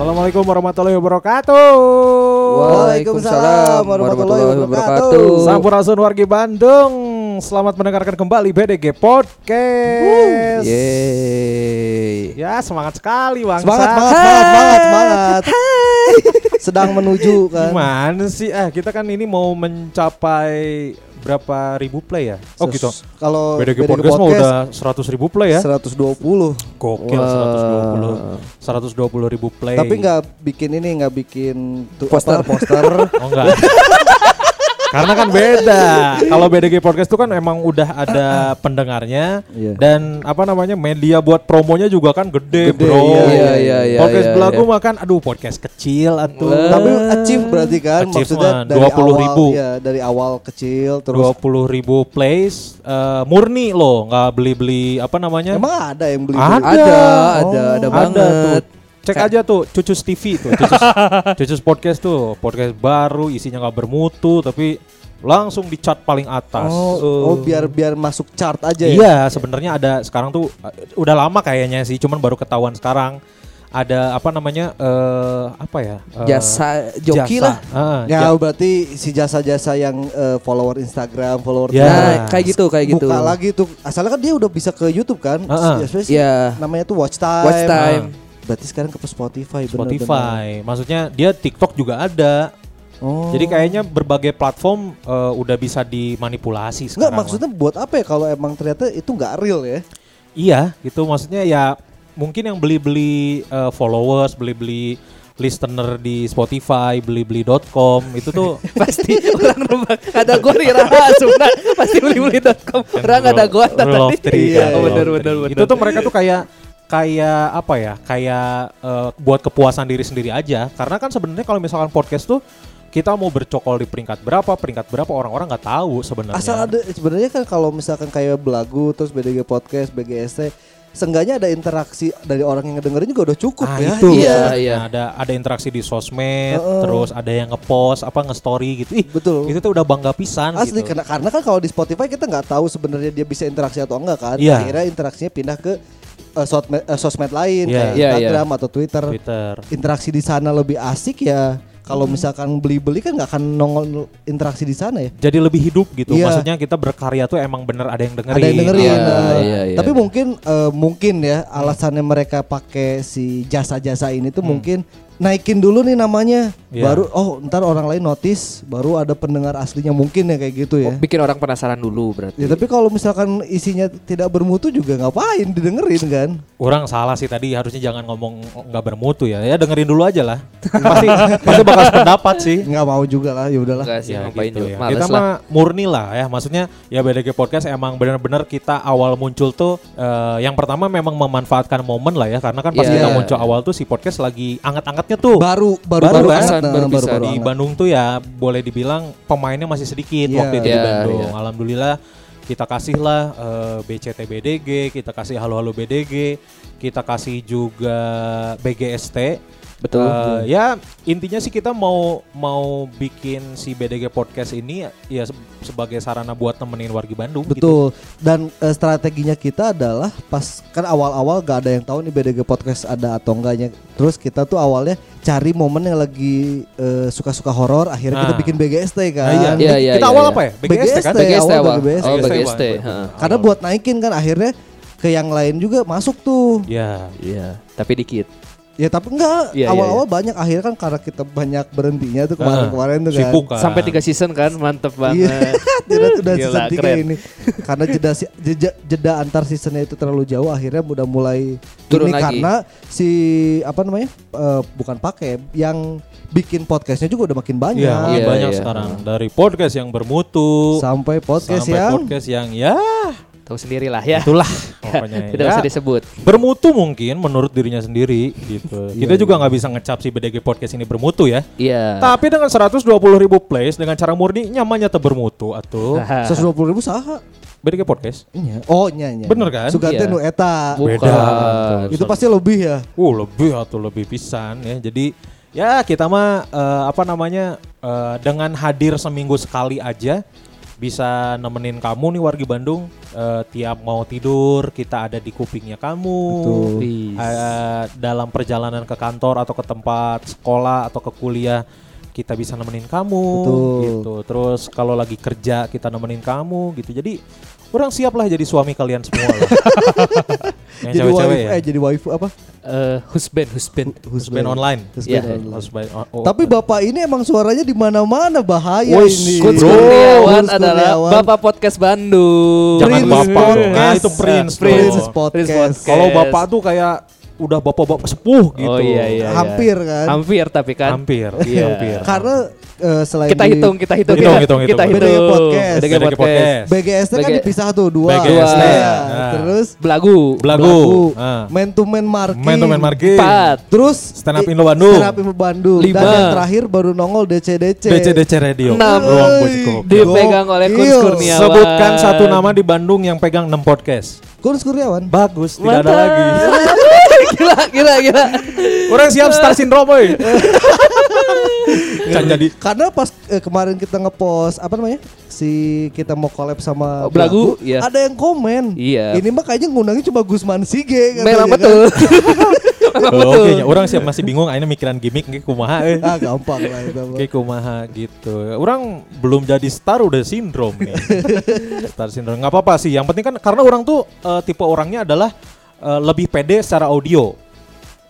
Assalamualaikum warahmatullahi wabarakatuh. Waalaikumsalam warahmatullahi wabarakatuh. Sampurasun wargi Bandung. Selamat mendengarkan kembali BDG Podcast. Yeay. Ya semangat sekali bang. Semangat, semangat, semangat, semangat, semangat. Sedang menuju kan. Gimana sih? Eh kita kan ini mau mencapai berapa ribu play ya? Oh Ses- gitu. Kalau BDG, Podcast, mah udah 100 ribu play ya? 120. Gokil Wah. 120 120 ribu play. Tapi nggak bikin ini, nggak bikin tu, Poster. apa, poster. Oh enggak. Karena kan beda. Kalau BDG Podcast itu kan emang udah ada pendengarnya Iya. dan apa namanya media buat promonya juga kan gede, Gede, bro. iya, iya, iya, iya, podcast iya, belagu iya. mah kan, aduh podcast kecil atuh. Wah. Tapi achieve berarti kan Achieve maksudnya dari 20 awal ribu. ya, dari awal kecil terus 20 ribu plays eh, murni loh, nggak beli-beli apa namanya? Emang ada yang beli Ada. Ada, ada, Oh, ada ada banget. tuh. Cek aja tuh Cucus TV tuh, Cucus, Cucus Podcast tuh, podcast baru isinya nggak bermutu tapi langsung di chart paling atas. Oh, oh Eh. biar biar masuk chart aja ya. Iya, sebenarnya ada sekarang tuh uh, udah lama kayaknya sih, cuman baru ketahuan sekarang. Ada apa namanya? eh apa ya? Eh, Jasa joki jasa. lah. Ah, Ya berarti si jasa-jasa yang eh, follower Instagram, follower Ya. Nah, kayak gitu, kayak gitu. buka lagi tuh. Asalnya kan dia udah bisa ke YouTube kan? Sebenarnya sih Iya. Namanya tuh Watch Time. Watch time. Berarti sekarang ke Spotify. Spotify. Maksudnya dia TikTok juga ada. Oh. Jadi kayaknya berbagai platform eh, udah bisa dimanipulasi Enggak sekarang. maksudnya buat apa ya kalau emang ternyata itu nggak real ya? Iya, gitu maksudnya ya mungkin yang beli-beli eh, followers, beli-beli listener di Spotify, beli-beli.com itu tuh pasti orang rumah ada gua nih raha pasti beli-beli.com orang ada of tadi Iya, bener bener three. bener Itu tuh mereka tuh kayak kayak apa ya? Kayak eh, buat kepuasan diri sendiri aja. Karena kan sebenarnya kalau misalkan podcast tuh kita mau bercokol di peringkat berapa, peringkat berapa orang-orang nggak tahu sebenarnya. Asal ada sebenarnya kan kalau misalkan kayak belagu terus BDG podcast, BGST, seenggaknya ada interaksi dari orang yang ngedengerin juga udah cukup Ah, ya. itu. Iya, Nah, iya. ada ada interaksi di sosmed, Heeh. terus ada yang ngepost apa nge-story gitu. Ih, Betul. itu tuh udah bangga pisan Asli gitu. karena karena kan kalau di Spotify kita nggak tahu sebenarnya dia bisa interaksi atau enggak kan. Iya. Akhirnya interaksinya pindah ke eh, sosmed, eh, sosmed lain Iya. kayak Iya, Instagram atau Twitter. Twitter. Interaksi di sana lebih asik ya. Kalau Hmm. misalkan beli-beli kan nggak akan nongol interaksi di sana ya. Jadi lebih hidup gitu. Iya. Maksudnya kita berkarya tuh emang bener ada yang dengerin. Ada yang dengerin. Iya, nah. iya, iya. Tapi mungkin eh, mungkin ya alasannya mereka pakai si jasa-jasa ini tuh mungkin naikin dulu nih namanya. Iya. Baru oh ntar orang lain notice, baru ada pendengar aslinya mungkin ya kayak gitu ya. Oh, bikin orang penasaran dulu berarti Ya tapi kalau misalkan isinya tidak bermutu juga ngapain didengerin kan? Orang salah sih tadi harusnya jangan ngomong nggak bermutu ya. Ya dengerin dulu aja lah. pasti pasti bakal pendapat sih. Nggak mau juga lah, ya udahlah. enggak sih Ya, ngapain gitu ya. Kita lah mah murni lah ya. Maksudnya ya BDG Podcast emang benar-benar kita awal muncul tuh eh, yang pertama memang memanfaatkan momen lah ya karena kan pas Iya. kita muncul awal tuh si podcast lagi tuh. Baru baru Baru baru, kan? banget, nah, Baru baru di. Bandung tuh ya boleh dibilang pemainnya masih sedikit Iya. waktu itu di Iya, Bandung. iya. Alhamdulillah kita kasih lah eh, BCT BDG, kita kasih Halo Halo BDG, kita kasih juga BGST. Betul Eh, ya intinya sih kita mau mau bikin si BDG podcast ini ya se- sebagai sarana buat nemenin wargi Bandung. gitu. Betul. Dan eh, strateginya kita adalah pas kan awal-awal gak ada yang tahu nih BDG podcast ada atau enggaknya. Terus kita tuh awalnya cari momen yang lagi eh, suka-suka horor, akhirnya kita Nah. bikin BGST kan. Nah, iya. Iya, iya, kita iya, awal iya. apa ya? BGST kan? BGST. BGST awal awal dari BGST. oh BGST, BGST. Karena buat naikin kan akhirnya ke yang lain juga masuk tuh. Ya. iya tapi dikit Ya tapi enggak, Iya, iya, awal-awal banyak akhirnya kan karena kita banyak berhentinya tuh kemarin-kemarin tuh kan. Sibuk kan. sampai tiga season kan mantep Iya, banget udah, udah Gila, season 3 keren. ini. Karena jeda, jeda jeda antar seasonnya itu terlalu jauh, akhirnya udah mulai Turun ini lagi. karena si apa namanya eh, bukan pakai yang bikin podcastnya juga udah makin banyak. Iya, Iya, banyak iya. sekarang dari podcast yang bermutu Sampai podcast sampai yang podcast yang ya tahu sendiri lah ya itulah pokoknya tidak ya. usah disebut bermutu mungkin menurut dirinya sendiri gitu. Kita juga nggak bisa ngecap si BDG podcast ini bermutu ya. iya Tapi dengan 120 ribu plays dengan cara murni nyamannya bermutu atuh. 120 ribu saha. BDG podcast. Iya. Oh nya nya. Bener kan? Sugante Iya. nu eta. Bukan. Beda. Itu pasti lebih ya. Uh lebih atau lebih pisan ya. Jadi ya kita mah eh, apa namanya eh, dengan hadir seminggu sekali aja bisa nemenin kamu nih wargi Bandung eh, tiap mau tidur kita ada di kupingnya kamu. Betul. Eh, dalam perjalanan ke kantor atau ke tempat sekolah atau ke kuliah kita bisa nemenin kamu Betul. gitu. Terus kalau lagi kerja kita nemenin kamu gitu. Jadi orang siap lah jadi suami kalian semua lah. Yang jadi cewek-cewek waifu ya. eh jadi waifu apa? Eh, husband, husband. Husband online. Husband Iya. online. Husband on- oh, Tapi bapak ini emang suaranya di mana-mana bahaya Woi, ini. Kun Bro, Kurniawan adalah Kurniawan. Bapak Podcast Bandung. Jangan Prince bapak dong. Podcast. Nah, itu Prince. Prince dong. Podcast. Prince Podcast. Kalau bapak tuh kayak udah bapak-bapak sepuh gitu. Oh iya iya. iya. Hampir kan? Hampir tapi kan. Hampir. Iya. Hampir. Karena eh, selain Kita hitung, kita hitung. Hitung, kita- hitung, Kita hitung. hitung. BDG Podcast. BDG Podcast. Podcast. BGS kan BG dipisah tuh dua. BGS, Nah, nah. Terus Belagu. Belagu. Ah. Man to man marking. Man to man marking. Empat. Terus Stand Up Indo Bandung. Stand up Indo Bandung. Lima. Dan yang terakhir baru nongol DCDC. DCDC Radio. Enam. Ruang. Bujko. Dipegang oleh Kun Gokil. Kurniawan. Sebutkan satu nama di Bandung yang pegang 6 podcast. Kurus Kurniawan. Bagus, tidak ada lagi. gila, gila, gila. Orang siap star syndrome, boy. kan jadi Karena pas eh, kemarin kita ngepost apa namanya? Si kita mau collab sama Oh, Belagu, iya. Ada yang komen. Iya. Ini mah kayaknya ngundangnya cuma Gusman Sige katanya Memang kan. betul. Oh, betul. Oke, nya. orang siap masih bingung akhirnya mikiran gimmick kayak kumaha eh. Ah gampang lah itu. Kayak kumaha gitu. Orang belum jadi star udah sindrom nih. star sindrom. nggak apa-apa sih. Yang penting kan karena orang tuh eh, tipe orangnya adalah eh, lebih pede secara audio.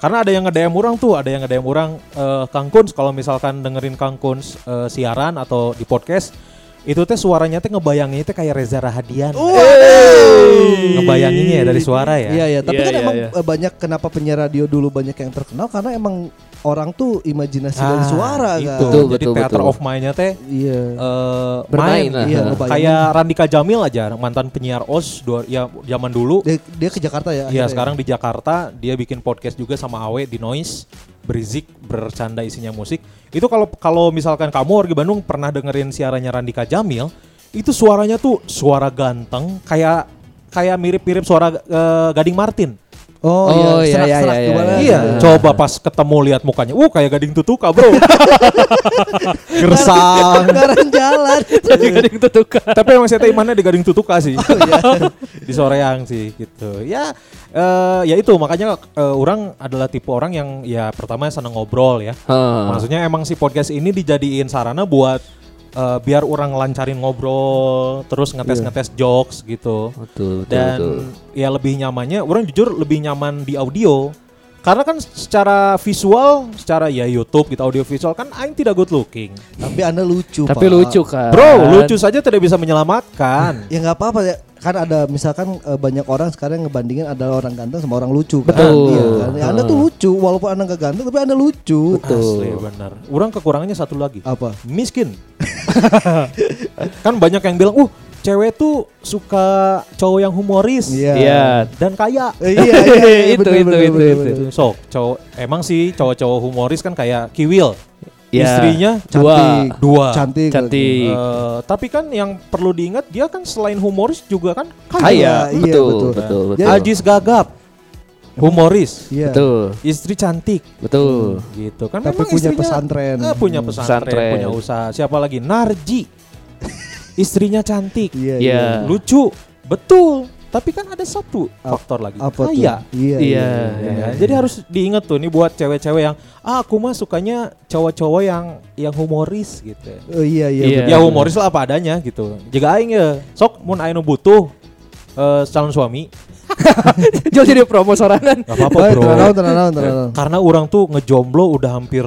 Karena ada yang nge-DM orang tuh, ada yang nge-DM orang eh, Kang Kuns. Kalau misalkan dengerin Kang Kuns eh, siaran atau di podcast itu teh suaranya teh ngebayanginnya teh kayak Reza Rahadian. Ngebayanginnya ya dari suara ya. Iya iya, tapi Iya, kan iya, emang iya. eh, banyak kenapa penyiar radio dulu banyak yang terkenal karena emang orang tuh imajinasi dari Ah, suara itu. kan. Betul, Jadi betul, theater betul. of mind-nya teh Iya. eh, Bermain main lah. Iya, Nah. ngebayangin. kayak Randika Jamil aja mantan penyiar OS dua, ya zaman dulu Dia, dia ke Jakarta ya. Iya akhirnya sekarang di Jakarta dia bikin podcast juga sama Awe di Noise berisik bercanda isinya musik. Itu kalau kalau misalkan kamu warga Bandung pernah dengerin siarannya Randika Jamil itu suaranya tuh suara ganteng kayak kayak mirip-mirip suara eh, Gading Martin Oh, Oh, iya, iya, serak-serak iya, iya, gimana? iya. iya coba pas ketemu lihat mukanya uh kayak Gading Tutuka bro gersang Sekarang jalan. Jadi gading tutukan. tapi emang saya imannya di Gading Tutuka sih di Soreang sih gitu ya eh, ya itu makanya eh, orang adalah tipe orang yang ya pertama seneng ngobrol ya Hah. maksudnya emang si podcast ini dijadiin sarana buat eh, biar orang lancarin ngobrol terus ngetes ngetes jokes gitu Betul, betul, dan betul. ya lebih nyamannya orang jujur lebih nyaman di audio karena kan secara visual secara ya YouTube gitu audio visual kan aing tidak good looking Tapi Anda lucu, Tapi Pak. lucu kan. bro lucu saja tidak bisa menyelamatkan Ya nggak apa-apa ya. Kan ada misalkan eh, banyak orang sekarang ngebandingin adalah orang ganteng sama orang lucu kan. Betul. Iya kan? Ya, anda tuh lucu walaupun Anda nggak ganteng tapi Anda lucu. Asli benar. Orang kekurangannya satu lagi. Apa? Miskin. kan banyak yang bilang, "Uh, cewek tuh suka cowok yang humoris Iya. Iya. dan kaya." Eh, iya, iya, iya, Itu, bener, itu, bener, itu, bener, itu. bener. So, cowok emang sih cowok-cowok humoris kan kayak Kiwil. Iya. Istrinya Cantik, dua. cantik, Cantik. Eh, tapi kan yang perlu diingat dia kan selain humoris juga kan Kaya, Iya, iya, betul, betul. betul, betul. Jadi- Ajis gagap. Humoris. Iya. Betul, Istri cantik. betul. Gitu kan Tapi memang punya istrinya pesantren. eh, punya Hmm. pesantren, Pesantren. punya usaha. Siapa lagi? Narji. Istrinya cantik. Iya, Iya. iya. lucu, betul. Tapi kan ada satu faktor lagi, Apa kaya. Iya. Iya. Ya kan? Jadi harus diingat tuh ini buat cewek-cewek yang ah aku mah sukanya cowok-cowok yang yang humoris gitu. Oh, iya, iya. Iya. Ya humoris lah apa adanya gitu. Jika aing ya sok mun aing butuh eh, calon suami, Jual jadi promo sorangan. gak apa-apa bro. tenang, tenang, tenang, tenang. Karena orang tuh ngejomblo udah hampir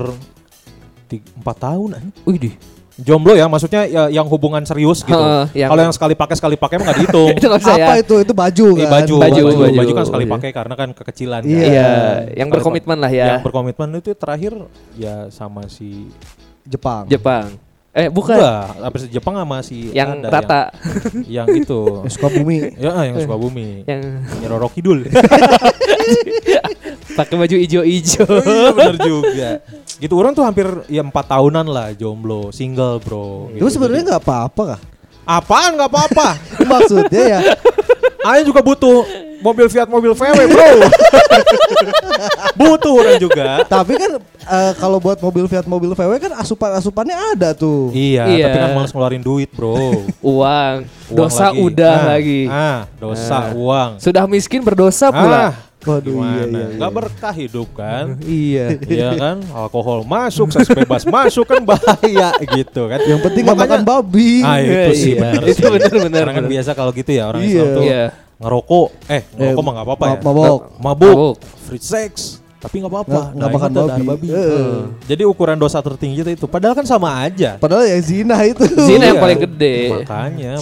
4 tahun. Wih di. Jomblo ya maksudnya ya, yang hubungan serius gitu. Yang- Kalau yang sekali pakai sekali pakai mah nggak dihitung. Itu usah ya. Apa itu? Itu baju Iya, kan? baju, Baju, baju, baju, baju. kan sekali Iya. pakai karena kan kekecilan Iya. kan. Iya, yang Sekali berkomitmen lah ya. Yang berkomitmen itu terakhir ya sama si Jepang. Jepang. Eh bukan. Enggak, apa sih Jepang sama si Yang ada rata. yang, yang itu. Yang suka bumi. ya ah, yang suka bumi. yang Yang Roro Kidul. pakai baju ijo-ijo. iya bener juga. Gitu orang tuh hampir ya empat tahunan lah jomblo, single bro. Itu Gitu. sebenarnya nggak apa-apa kah? apaan nggak apa-apa. Maksudnya ya Ayo juga butuh mobil Fiat mobil VW bro. butuh orang juga. Tapi kan eh, kalau buat mobil Fiat mobil VW kan asupan-asupannya ada tuh. Iya, Iya. tapi kan males ngeluarin duit, Bro. Uang, Uang dosa lagi. udah Nah, lagi. Ah, dosa Ah. uang. Sudah miskin berdosa pula. Ah, Waduh, gimana? iya, iya, iya. Nggak berkah hidup kan? Iya. Iya kan, alkohol masuk, seks bebas masuk kan bahaya gitu kan. Yang penting nggak makan Makanya- babi. Ah itu sih Iya, benar itu sih. benar, benar, Karena kan biasa kalau gitu ya orang Iya. Islam tuh Iya. ngerokok, eh ngerokok Eh, mah nggak apa-apa ma- ya. mabok. Mabuk, Mabuk. free sex, tapi nggak apa-apa. Nggak- Nah, makan darah babi. Eh. Hmm. Jadi ukuran dosa tertinggi itu itu. Padahal kan sama aja. Padahal ya zina itu. Zina yang Iya. paling gede. Makanya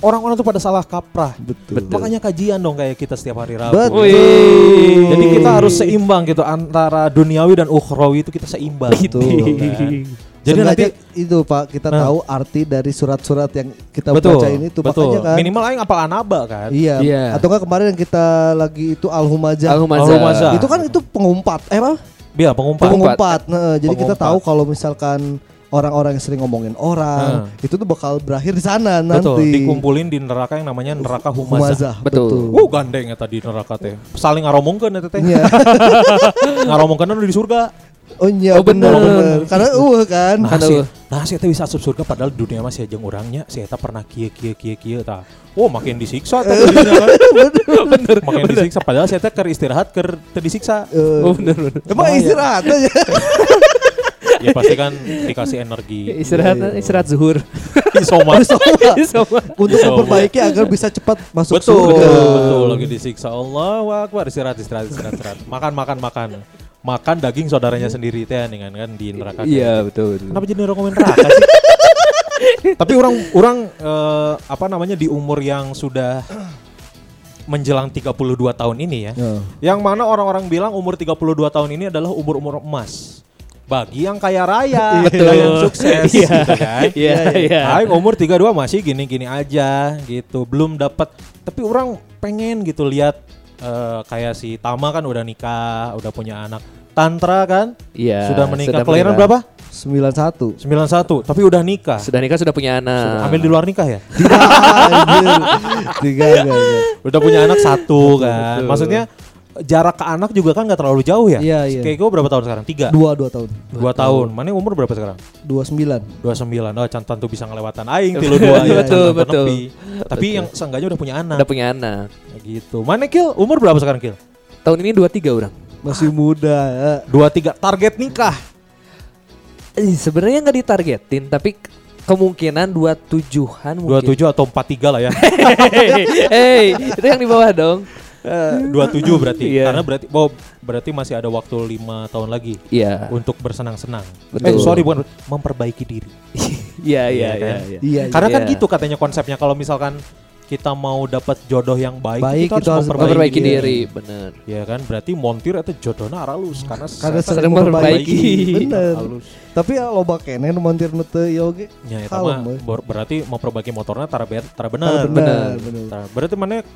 orang-orang tuh pada salah kaprah. Betul. Makanya kajian dong kayak kita setiap hari Rabu. Betul. Wih. Jadi kita harus seimbang gitu antara duniawi dan ukhrawi itu kita seimbang. Betul. kan. Jadi Sengaja nanti itu Pak kita Nah. tahu arti dari surat-surat yang kita betul, bacain itu betul. makanya kan. Minimal aing apal anaba kan. Iya. Iya. Atau enggak kemarin yang kita lagi itu Al-Humazah. Al-Humazah. Al-Humazah. Itu kan itu pengumpat. Eh apa? Biar pengumpat. Pengumpat. Nah, jadi kita tahu kalau misalkan orang-orang yang sering ngomongin orang itu tuh bakal berakhir di sana Betul, nanti. dikumpulin di neraka yang namanya neraka humazah. Humazah. Betul. Wuh gandeng ya tadi neraka teh. Saling ngaromongkeun eta teh. Iya. Ngaromongkeun anu di surga. Oh iya Oh, bener. benar benar. Karena uh kan. Nah, Kan si, eueuh. nah si eta bisa asup surga padahal dunia masih aja orangnya si eta pernah kieu kieu kieu kieu tah. Oh, makin disiksa teh dunia kan. Bener. Makin disiksa padahal si eta keur istirahat keur teu disiksa. Eh, Oh bener bener. Emang istirahat aja. ya pasti kan dikasih energi. Istirahat istirahat zuhur. Isoma. Sama. Untuk memperbaiki agar bisa cepat masuk betul, surga. betul lagi disiksa Allah Akbar istirahat istirahat istirahat istirahat. Makan makan makan. Makan daging saudaranya sendiri teh dengan kan di neraka. Iya betul betul. Kenapa jadi ngomongin neraka sih? Tapi orang orang eh, apa namanya di umur yang sudah menjelang 32 tahun ini ya. Ya. Yang mana orang-orang bilang umur 32 tahun ini adalah umur-umur emas. Bagi yang kaya raya, Betul. yang sukses Iya. gitu kan. Iya iya. Aing umur 32 masih gini-gini aja gitu. Belum dapat tapi orang pengen gitu lihat eh, kayak si Tama kan udah nikah, udah punya anak. Tantra kan Iya. sudah menikah. sudah Kelahiran berapa? 91. 91, tapi udah nikah. Sudah nikah sudah punya anak. Ambil di luar nikah ya? Tiga anjir. Tiga enggak. Udah punya anak satu kan. betul. Maksudnya jarak ke anak juga kan gak terlalu jauh ya? Iya, iya. Kayak gue berapa tahun sekarang? Tiga? Dua dua tahun. Dua tahun. Mana umur berapa sekarang? Dua sembilan. Dua sembilan. Oh, cantan tuh bisa ngelewatan aing tilu dua ya. Betul, betul. nepi. Tapi yang seenggaknya udah punya anak. Udah punya anak. Gitu. Mana Kil? Umur berapa sekarang Kil? Tahun ini 23 orang. Masih muda. ya. Dua tiga. Target nikah. Eh, sebenarnya nggak ditargetin tapi ke- kemungkinan 27-an Dua mungkin. tujuh atau empat tiga lah ya. Hei, itu yang di bawah dong. Dua tujuh berarti. Iya. Karena berarti oh, berarti masih ada waktu lima tahun lagi Iya. untuk bersenang-senang. Eh sorry bukan memperbaiki diri. Iya, iya, Iya iya, kan? iya. Iya. Karena kan Iya. gitu katanya konsepnya kalau misalkan kita mau dapat jodoh yang baik, Baik, kita, kita harus memperbaiki, Memperbaiki diri. diri, bener. Ya kan, berarti montir itu jodohnya aralus karena Karena sering memperbaiki. memperbaiki. Bener. halus. Tapi ya loba kene nu montir nu teu ieu oge. Ya, eta mah berarti memperbaiki motornya tara ber, tara benar. Benar, benar. Tara- berarti mana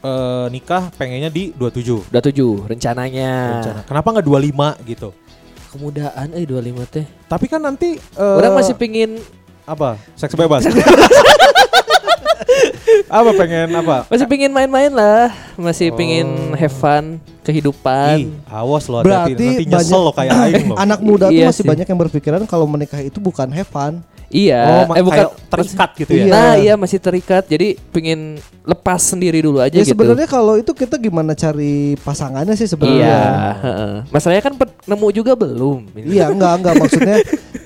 eh, nikah pengennya di 27 Udah tujuh rencananya. rencana. Kenapa nggak 25 gitu? Kemudahan eh 25 teh. Tapi kan nanti eh, Orang masih pingin apa? Seks bebas. apa pengen apa? masih pingin main-main lah, masih pingin have fun kehidupan. Ih, awas lo hati-hati Berarti nanti nyesel lo kayak aing lo. Anak muda tuh Iya masih sih. banyak yang berpikiran kalau menikah itu bukan have fun. Iya, Oh, eh bukan terikat gitu ya. Iya. Nah, iya masih terikat. Jadi pingin lepas sendiri dulu aja Ya gitu. sebenarnya kalau itu kita gimana cari pasangannya sih Iya, sebenarnya. heeh. Masalahnya kan nemu juga belum. Iya enggak enggak maksudnya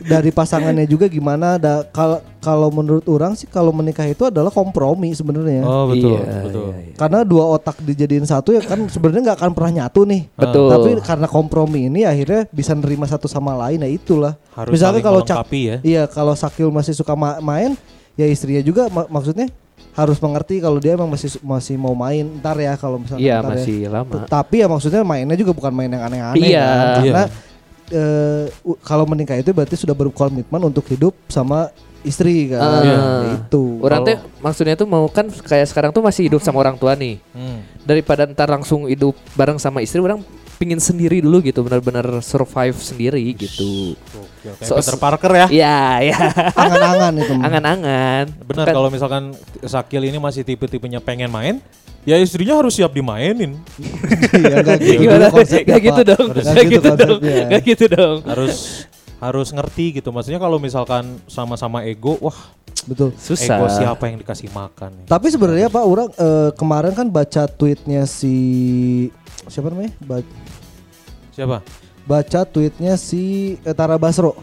dari pasangannya juga gimana ada kalau kalau menurut orang sih kalau menikah itu adalah kompromi sebenarnya. Oh betul, Iya, betul. iya, iya. Karena dua otak dijadiin satu ya kan sebenarnya nggak akan pernah nyatu nih. Betul. Tapi karena kompromi ini akhirnya bisa nerima satu sama lain ya itulah. Harus Misalnya kalau Cak ya. Iya, kalau Sakil masih suka ma- main, ya istrinya juga mak- maksudnya harus mengerti kalau dia emang masih masih mau main ntar ya kalau misalnya Iya, ntar ya. masih lama. Tapi ya maksudnya mainnya juga bukan main yang aneh-aneh Iya. kan. Karena Iya. eh, u- kalau menikah itu berarti sudah berkomitmen untuk hidup sama istri kan. Ah. Ya, Itu. Orang teh maksudnya tuh mau kan kayak sekarang tuh masih hidup sama orang tua nih. Hmm. Daripada ntar langsung hidup bareng sama istri, orang pingin sendiri dulu gitu, benar-benar survive sendiri gitu. Gokil, kayak So- Peter Parker ya. Iya, iya. Angan-angan itu. Angan-angan. Benar kalau misalkan Sakil ini masih tipe-tipenya pengen main, ya istrinya harus siap dimainin. Iya enggak gitu. Gimana? Gak gitu Pak. dong. Nggak Gak gitu dong. gitu dong. harus harus ngerti gitu. Maksudnya kalau misalkan sama-sama ego, wah Betul. Susah. ego siapa yang dikasih makan? nih? Tapi sebenarnya Pak orang eh, kemarin kan baca tweetnya si siapa namanya? Ba- Siapa? baca tweetnya si eh, Tara Basro.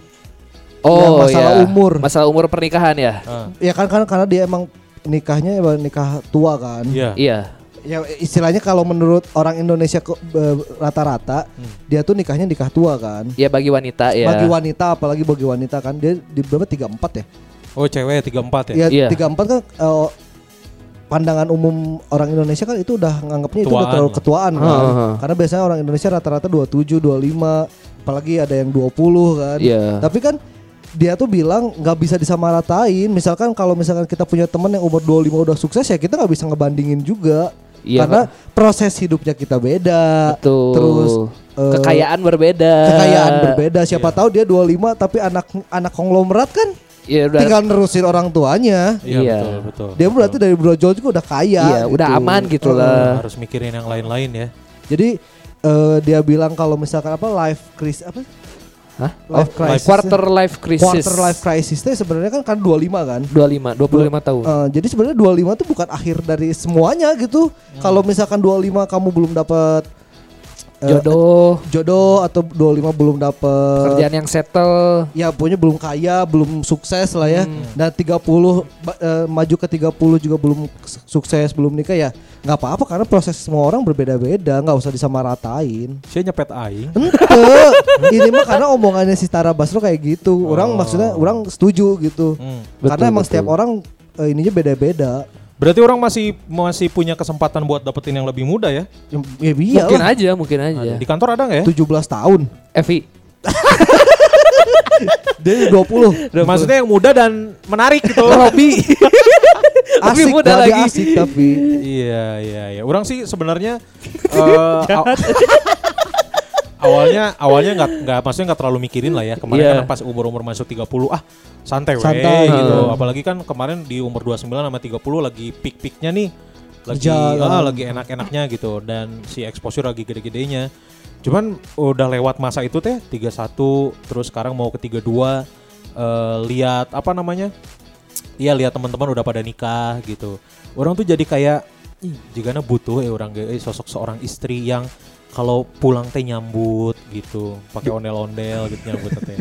Oh Yang masalah iya. umur. Masalah umur pernikahan ya. Ah, Ya kan kan karena dia emang nikahnya emang nikah tua kan. Iya. Iya. Ya istilahnya kalau menurut orang Indonesia rata-rata dia tuh nikahnya nikah tua kan. Ya bagi wanita ya. Bagi wanita apalagi bagi wanita kan dia di berapa 34 ya? Oh cewek 34 ya? Ya Iya. 34 kan eh, pandangan umum orang Indonesia kan itu udah nganggapnya itu udah terlalu ketuaan kan. Heeh. Karena biasanya orang Indonesia rata-rata 27, 25, apalagi ada yang 20 kan. Iya. Tapi kan dia tuh bilang nggak bisa disamaratain. Misalkan kalau misalkan kita punya teman yang umur 25 udah sukses ya kita nggak bisa ngebandingin juga. Iya, Karena proses hidupnya kita beda. Betul. Terus eh, kekayaan berbeda. kekayaan berbeda. Siapa Iya. tahu dia 25 tapi anak anak konglomerat kan Iya udah. tinggal nerusin orang tuanya. Iya Iya. betul betul. Dia berarti dari brojol juga udah kaya. Iya, udah aman gitu lah. harus mikirin yang lain-lain ya. Jadi eh, dia bilang kalau misalkan apa life crisis apa? Hah? Life Oh, crisis. quarter life crisis. Quarter life crisis itu sebenarnya kan kan 25 kan. 25, 25 tahun. Eh, jadi sebenarnya 25 itu bukan akhir dari semuanya gitu. Hmm. Kalau misalkan 25 kamu belum dapat eh, Jodoh, jodoh atau 25 belum dapat kerjaan yang settle. ya pokoknya belum kaya, belum sukses lah ya. Hmm. Dan 30 ba- eh, maju ke 30 juga belum sukses, belum nikah ya. nggak apa-apa karena proses semua orang berbeda-beda, nggak usah disamaratain. Saya nyepet aing. Ente, ini mah karena omongannya si Tara Basro kayak gitu. Orang Oh. maksudnya orang setuju gitu. Hmm. karena Betul, emang betul. setiap orang eh, ininya beda-beda. Berarti orang masih masih punya kesempatan buat dapetin yang lebih muda ya? Ya, ya iya Mungkin lah. aja, mungkin aja. Ada. Di kantor ada nggak ya? 17 tahun. Evi. Dia 20. Maksudnya yang muda dan menarik gitu. Robi. Lebih asik muda lagi. asik tapi. iya iya iya. Orang sih sebenarnya aw- awalnya awalnya nggak nggak maksudnya nggak terlalu mikirin lah ya. Kemarin Iya. kan pas umur-umur masuk 30 ah santai Santai. gitu. Hmm. Apalagi kan kemarin di umur 29 sama 30 lagi pik-piknya nih. Lagi ah, lagi enak-enaknya gitu dan si exposure lagi gede-gedenya. Cuman udah lewat masa itu teh 31 terus sekarang mau ke 32 eh lihat apa namanya? Iya lihat teman-teman udah pada nikah gitu. Orang tuh jadi kayak jika butuh ya orang eh, sosok seorang istri yang kalau pulang teh nyambut gitu, pakai ondel-ondel gitu nyambut teh.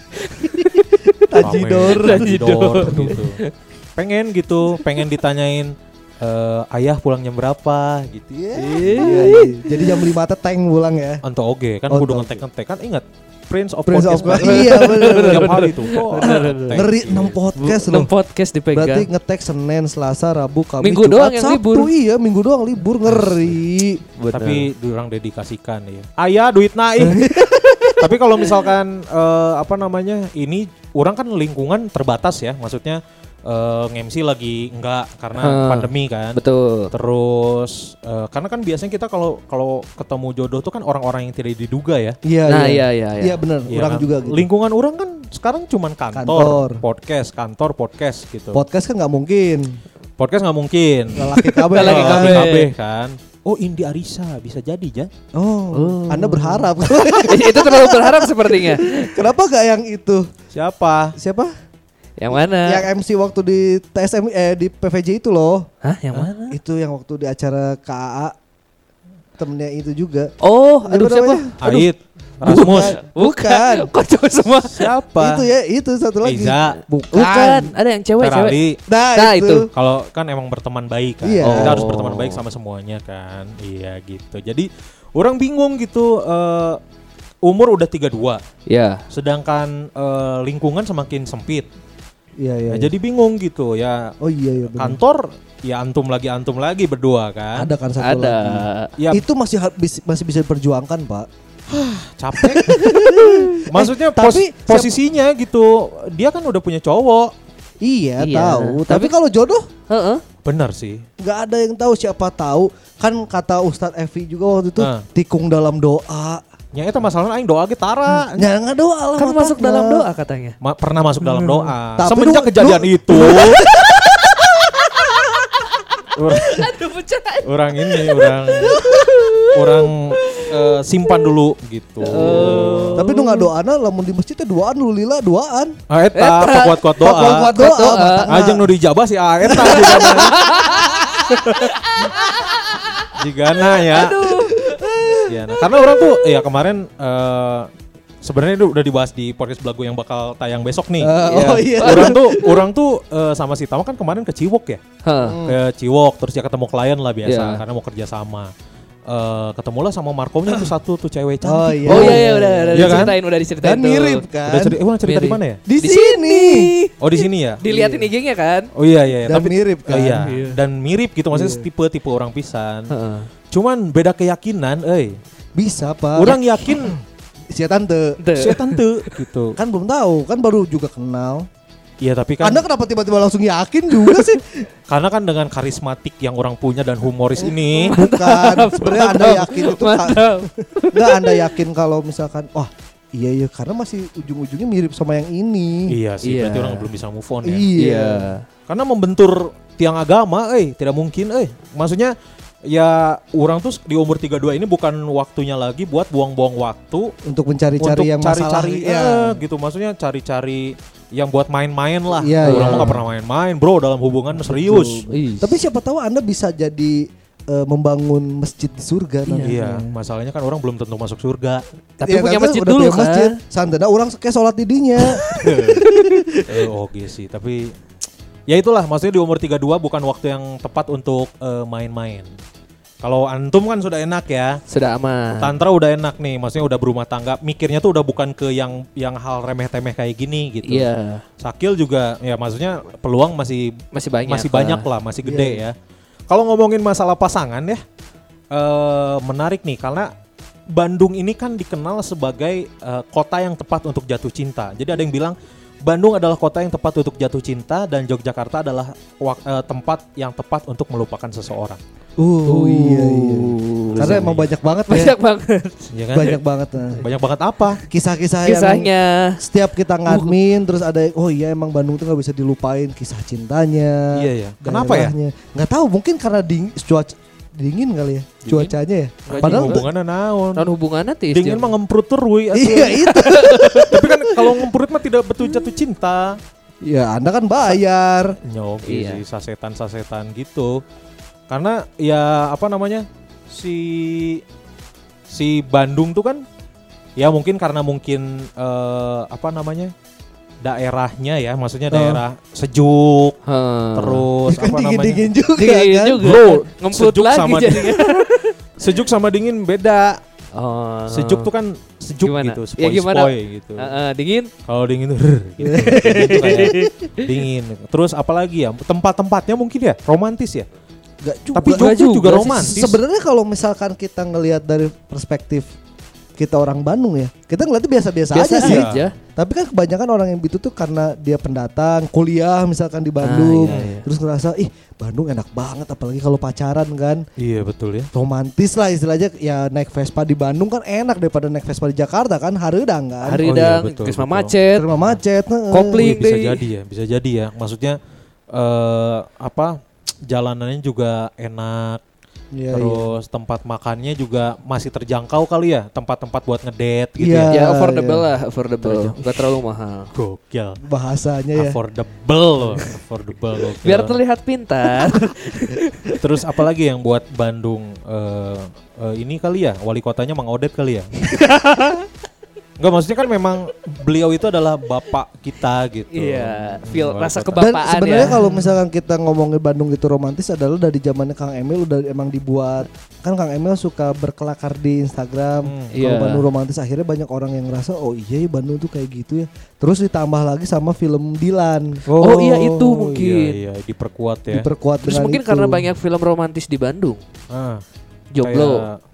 Tajidor. Tajidor gitu. Pengen gitu, pengen ditanyain eh, ayah pulang jam berapa gitu. Iya, iya. Jadi jam 5 teh tank pulang ya. Anto oge kan kudu oke. ngetek-ntek kan ingat Prince of Prince of Podcast. Iya bener. Tiap hari tuh. Oh. Ngeri 6 podcast loh. 6 podcast dipegang. Berarti ngetek Senin, Selasa, Rabu, Kamis, Minggu Jumat, doang yang Sabtu. libur. Iya, minggu doang libur ngeri. Bener. Tapi orang dedikasikan ya. Ayah duit naik. Tapi kalau misalkan eh, apa namanya ini orang kan lingkungan terbatas ya. Maksudnya eh, nge-MC lagi enggak karena Hmm. pandemi kan. betul. Terus eh, karena kan biasanya kita kalau kalau ketemu jodoh tuh kan orang-orang yang tidak diduga ya. Iya, Nah, iya iya iya. Iya bener, Iya orang kan? juga gitu. Lingkungan orang kan sekarang cuman kantor, Kantor. podcast, kantor, podcast gitu. Podcast kan nggak mungkin. podcast nggak mungkin. Lelaki KB. Lelaki kan? KB. KB kan. Oh Indi Arisa bisa jadi ya? Oh, Anda berharap. itu terlalu berharap sepertinya. Kenapa gak yang itu? Siapa? Siapa? Yang mana? Yang MC waktu di TSM eh di PVJ itu loh. Hah, yang mana? Itu yang waktu di acara KAA temennya itu juga. Oh, Siapa aduh siapa? namanya? Aduh, Ait, Rasmus, Bukan. Kok cowok semua? siapa? Itu ya, itu satu lagi. Iza. Bukan. Bukan, ada yang cewek cewek. Ferali. Nah, Nah, itu. itu. Kalau kan emang berteman baik kan, Iya. kita harus Oh. berteman baik sama semuanya kan, iya gitu. Jadi orang bingung gitu, eh, umur udah 32, Ya. sedangkan eh, lingkungan semakin sempit. Iya, iya. Nah, iya. Jadi bingung gitu ya. Oh iya iya benar. Kantor ya antum lagi antum lagi berdua kan. Ada kan satu Ada. lagi. Ya Itu masih masih bisa diperjuangkan, Pak. capek. Maksudnya Eh, tapi pos- posisinya gitu, dia kan udah punya cowok. Iya, Iya. tahu. Tapi, Tapi- kalau jodoh Heeh. Benar sih. nggak ada yang tahu siapa tahu. Kan kata Ustadz Evi juga waktu itu Ah. tikung dalam doa. Ya itu masalahnya aing doa ge tara. Ya nggak doa lah. Kan masuk dalam doa katanya. Ma- pernah masuk dalam doa. Tapi Semenjak lu- kejadian lu- itu. orang, Aduh ini orang orang eh, simpan dulu gitu. Tapi nu ngadoana lamun di masjid teh duaan lu lila duaan. Ah eta kuat-kuat doa. Kuat-kuat doa. doa. Ajeng nu dijabah si ah eta jigana. Jigana ya. Ya, nah, karena orang tuh ya kemarin eh, sebenarnya itu udah dibahas di podcast belagu yang bakal tayang besok nih. Eh, oh iya. Orang tuh orang tuh eh, sama si Tama kan kemarin ke Ciwok ya. Hah. Ke Ciwok terus ya ketemu klien lah biasa Iya. karena mau kerja sama. Eh ketemulah sama Markomnya tuh satu tuh cewek cantik. Oh iya. Oh iya iya udah udah Iya kan? diceritain udah diceritain Dan tuh. mirip kan. Udah cerita, eh, udah cerita di mana ya? Di, Di sini. Oh di sini ya? Diliatin IG-nya kan? Oh iya iya, Dan mirip kan. Oh, iya. Iya. Dan mirip gitu maksudnya Iya. tipe tipe orang pisan. Heeh. Cuman beda keyakinan, eh. Bisa, Pak. Orang yakin si tante. Tuh. setan tuh gitu. Kan belum tahu, kan baru juga kenal. Iya tapi kan Anda kenapa tiba-tiba langsung yakin juga sih? karena kan dengan karismatik yang orang punya dan humoris ini, Bukan. Sebenarnya Anda yakin itu. Enggak Anda yakin kalau misalkan wah iya iya karena masih ujung-ujungnya mirip sama yang ini. iya sih Iya. berarti orang belum bisa move on ya. Iya. Karena membentur tiang agama, eh tidak mungkin, eh. Maksudnya ya orang tuh di umur 32 ini bukan waktunya lagi buat buang-buang waktu Untuk mencari-cari yang masalah. cari-cari Iya. eh, gitu maksudnya cari-cari yang buat main-main lah. Iya, orang iya. mah gak pernah main-main, bro dalam hubungan serius. Ih. Tapi siapa tahu Anda bisa jadi eh, membangun masjid di surga nanti. Iya, masalahnya kan orang belum tentu masuk surga. Tapi Iya, punya kan, masjid dulu punya kan. masjid. Santana orang kayak sholat di dinya. eh, oke sih, tapi ya itulah maksudnya di umur 32 bukan waktu yang tepat untuk eh, main-main. Kalau antum kan sudah enak ya. Sudah aman. Tantra udah enak nih, maksudnya udah berumah tangga, mikirnya tuh udah bukan ke yang yang hal remeh-temeh kayak gini gitu. Iya. Sakil juga ya maksudnya peluang masih Masih banyak. masih banyak lah, masih gede Iya. ya. Kalau ngomongin masalah pasangan ya, eh menarik nih karena Bandung ini kan dikenal sebagai eh, kota yang tepat untuk jatuh cinta. Jadi ada yang bilang Bandung adalah kota yang tepat untuk jatuh cinta dan Yogyakarta adalah wak- eh, tempat yang tepat untuk melupakan seseorang. Oh, iya iya. Karena Iya, emang iya. banyak banget ya. Banyak banget Iya kan? Banyak banget. nah. Banyak banget apa? Kisah-kisah yang kisahnya. setiap kita ngadmin terus ada yang, oh iya emang Bandung tuh nggak bisa dilupain kisah cintanya. Iya ya. Kenapa ya? Nggak tahu mungkin karena ding, cuaca dingin kali ya Dingin? cuacanya ya. Nggak Padahal hubungannya naon? Non hubungannya tis. Dingin mah ngemprut terus. iya itu. Tapi kan kalau ngemprut mah tidak betul jatuh cinta. ya Anda kan bayar. Nyogi Iya. sih sasetan-sasetan gitu. Karena ya apa namanya? Si si Bandung tuh kan ya mungkin karena mungkin eh, apa namanya? Daerahnya ya, maksudnya Oh. daerah sejuk Heeh. terus kan apa namanya? dingin-dingin juga Dingin kan. juga. Bro, Ngemput sejuk lagi sama jadinya. Sejuk sama dingin beda. Oh. Sejuk tuh kan sejuk Gimana? gitu, Ya, gimana? gitu. Heeh, dingin. Kalau dingin tuh rrr, gitu. Dingin tuh kayak dingin. Terus apalagi ya? Tempat-tempatnya mungkin ya romantis ya. Nggak juga. Tapi Jogja juga, juga romantis. Sebenarnya kalau misalkan kita ngelihat dari perspektif kita orang Bandung ya, kita ngeliatnya biasa-biasa Biasa aja sih. aja. Tapi kan kebanyakan orang yang itu tuh karena dia pendatang, kuliah misalkan di Bandung, iya, iya. terus ngerasa ih Bandung enak banget, apalagi kalau pacaran kan, Iya betul ya. romantis lah istilahnya. Ya naik Vespa di Bandung kan enak daripada naik Vespa di Jakarta kan, hareudang kan. Hari Oh iya, betul, Krisma betul. macet. Terima macet. heeh. Kopling. Iya, bisa deh. jadi ya, bisa jadi ya. Maksudnya eh apa? Jalanannya juga enak. Iya, iya. terus tempat makannya juga masih terjangkau kali ya, tempat-tempat buat ngedate gitu Iya. ya. Ya affordable iya. lah, affordable. Enggak terlalu mahal. Gokil. Bahasanya ya. Affordable loh, affordable gokil. Biar terlihat pintar. Terus apalagi yang buat Bandung eh, eh, ini kali ya, wali kotanya Mang Odet kali ya. Enggak maksudnya kan memang beliau itu adalah bapak kita gitu. Iya, feel rasa kota. Dan kebapaan sebenarnya ya. kalau misalkan kita ngomongin Bandung itu romantis adalah dari zamannya Kang Emil udah emang dibuat kan Kang Emil suka berkelakar di Instagram Hmm. kalau Iya. Bandung romantis akhirnya banyak orang yang ngerasa oh iya ya Bandung tuh kayak gitu ya terus ditambah lagi sama film Dilan Oh, iya, itu mungkin. Iya, iya, diperkuat ya. diperkuat Terus mungkin itu. karena banyak film romantis di Bandung. Ah, Jomblo. kayak-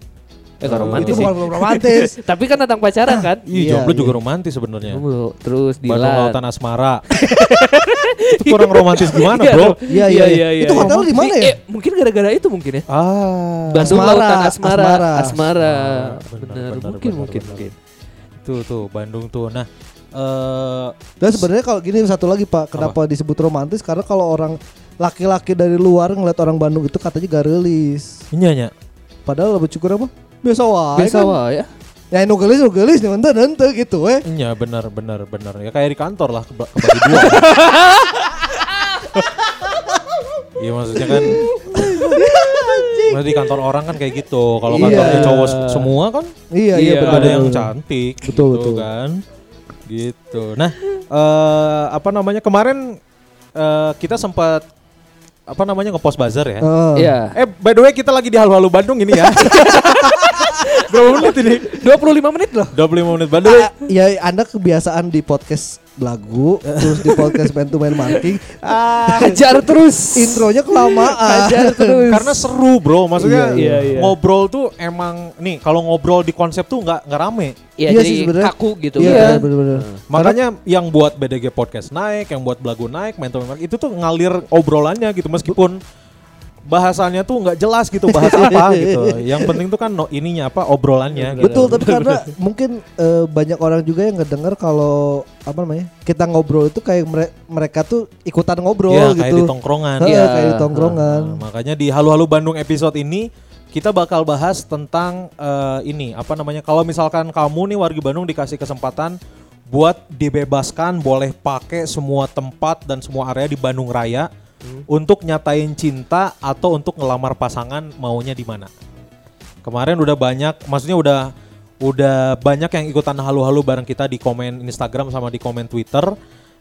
Eh, Eh, romantis itu sih. bukan romantis Tapi kan tentang pacaran kan? Iya, Iya, jomblo iya. juga romantis sebenarnya. Jomblo. Terus Dilan. Lautan Asmara. itu kurang romantis gimana, Bro? Iya, iya, iya. Itu hotel di mana ya? Eh, mungkin gara-gara itu mungkin ya. Ah. Bandung Asmara, Lautan Asmara. Asmara. Asmara. Ah, Benar, mungkin benar, mungkin benar. mungkin. Tuh tuh Bandung tuh. Nah, eh Dan sebenarnya kalau gini satu lagi Pak, kenapa disebut romantis? Karena kalau orang laki-laki dari luar ngeliat orang Bandung itu katanya gak rilis. Iya nya. Padahal lebih cukur apa? Biasa wae Biasa kan. wae ya. Ya nu gelis nu gelis nu ente ente gitu we. Iya benar benar benar. Ya kayak di kantor lah keba- kebagi dua. Iya maksudnya kan Maksudnya di kantor orang kan kayak gitu. Kalau Iya. kantornya cowok se- semua kan Iya iya Iya. betul. ada yang cantik Betul, gitu betul. kan. Gitu. Nah, eh apa namanya? Kemarin eh, kita sempat apa namanya ngepost buzzer ya. Eh, Iya. Eh by the way kita lagi di Halu-Halu Bandung ini ya. Berapa menit ini? 25 menit loh. 25 menit. The way, Ah, ya Anda kebiasaan di podcast lagu terus di podcast man to man marking ah, Hajar terus. intronya kelamaan. Hajar terus. karena seru bro, maksudnya Iya, iya, iya. ngobrol tuh emang nih kalau ngobrol di konsep tuh nggak nggak rame. Iya, Iya jadi sih sebenarnya. kaku gitu. Iya, kan. bener-bener. Makanya yang buat BDG podcast naik, yang buat belagu naik, mentor Mark, itu tuh ngalir obrolannya gitu meskipun bahasanya tuh nggak jelas gitu bahas apa gitu. Yang penting tuh kan no, ininya apa obrolannya gitu. Betul, tapi karena mungkin eh, banyak orang juga yang ngedenger kalau apa namanya kita ngobrol itu kayak mere- mereka tuh ikutan ngobrol Iya, kayak gitu. di tongkrongan. Iya. kayak di tongkrongan. Nah, makanya di Halu-Halu Bandung episode ini kita bakal bahas tentang eh, ini apa namanya kalau misalkan kamu nih warga Bandung dikasih kesempatan buat dibebaskan boleh pakai semua tempat dan semua area di Bandung Raya untuk nyatain cinta atau untuk ngelamar pasangan maunya di mana. Kemarin udah banyak, maksudnya udah udah banyak yang ikutan halu-halu bareng kita di komen Instagram sama di komen Twitter.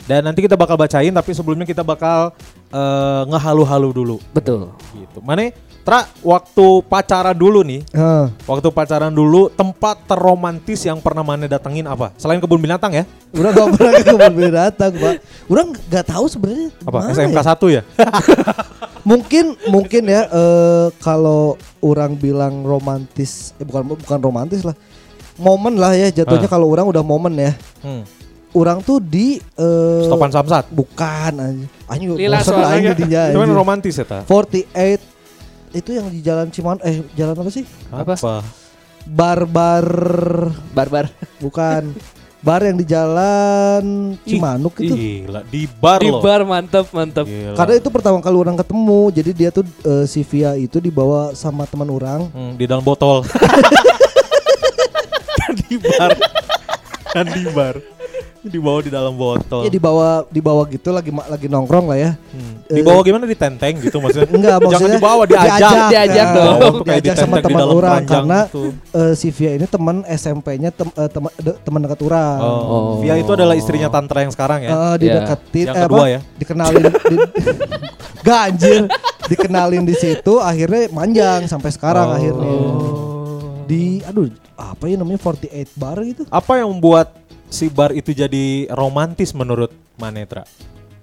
Dan nanti kita bakal bacain tapi sebelumnya kita bakal eh, ngehalu-halu dulu Betul. gitu. Mane, Tra, waktu pacaran dulu nih, Heeh. waktu pacaran dulu tempat terromantis yang pernah Mane datengin apa? Selain kebun binatang ya? Udah gak pernah ke kebun binatang, Pak. Udah nggak tahu sebenarnya Apa? mana SMK ya. 1 ya? Mungkin mungkin ya eh, kalau orang bilang romantis, eh bukan bukan romantis lah. Momen lah ya jatuhnya Ah. kalau orang udah momen ya. Hmm. Orang tuh di eh, Stopan Samsat. bukan anjing. Anjing Lila soalnya. anjing dinya, anjing. romantis ya, Ta? 48 itu yang di jalan Ciman eh jalan apa sih? Apa? Bar-bar Barbar. bukan. Bar yang di jalan Cimanuk itu. Gila, di bar Di loh. bar mantap mantap. Gila. Karena itu pertama kali orang ketemu, jadi dia tuh eh, si Via itu dibawa sama teman orang. Hmm, di dalam botol. kan di bar. kan di bar. Dibawa di dalam botol. Ya dibawa dibawa gitu lagi lagi nongkrong lah ya. Hmm. Dibawa gimana di tenteng gitu maksudnya? Enggak Jangan maksudnya dibawa, diajak. Diajak Nah, dong. Kayak diajak sama teman orang karena gitu. eh, si Via ini teman SMP-nya tem, eh, teman de- teman dekat orang. Oh. Oh. Via itu adalah istrinya Tantra yang sekarang ya. Eh, dideketin Yang eh, apa, ya? dikenalin di, Gak anjir dikenalin di situ akhirnya manjang sampai sekarang Oh. akhirnya di aduh apa ya namanya 48 bar gitu Apa yang membuat si bar itu jadi romantis menurut Manetra?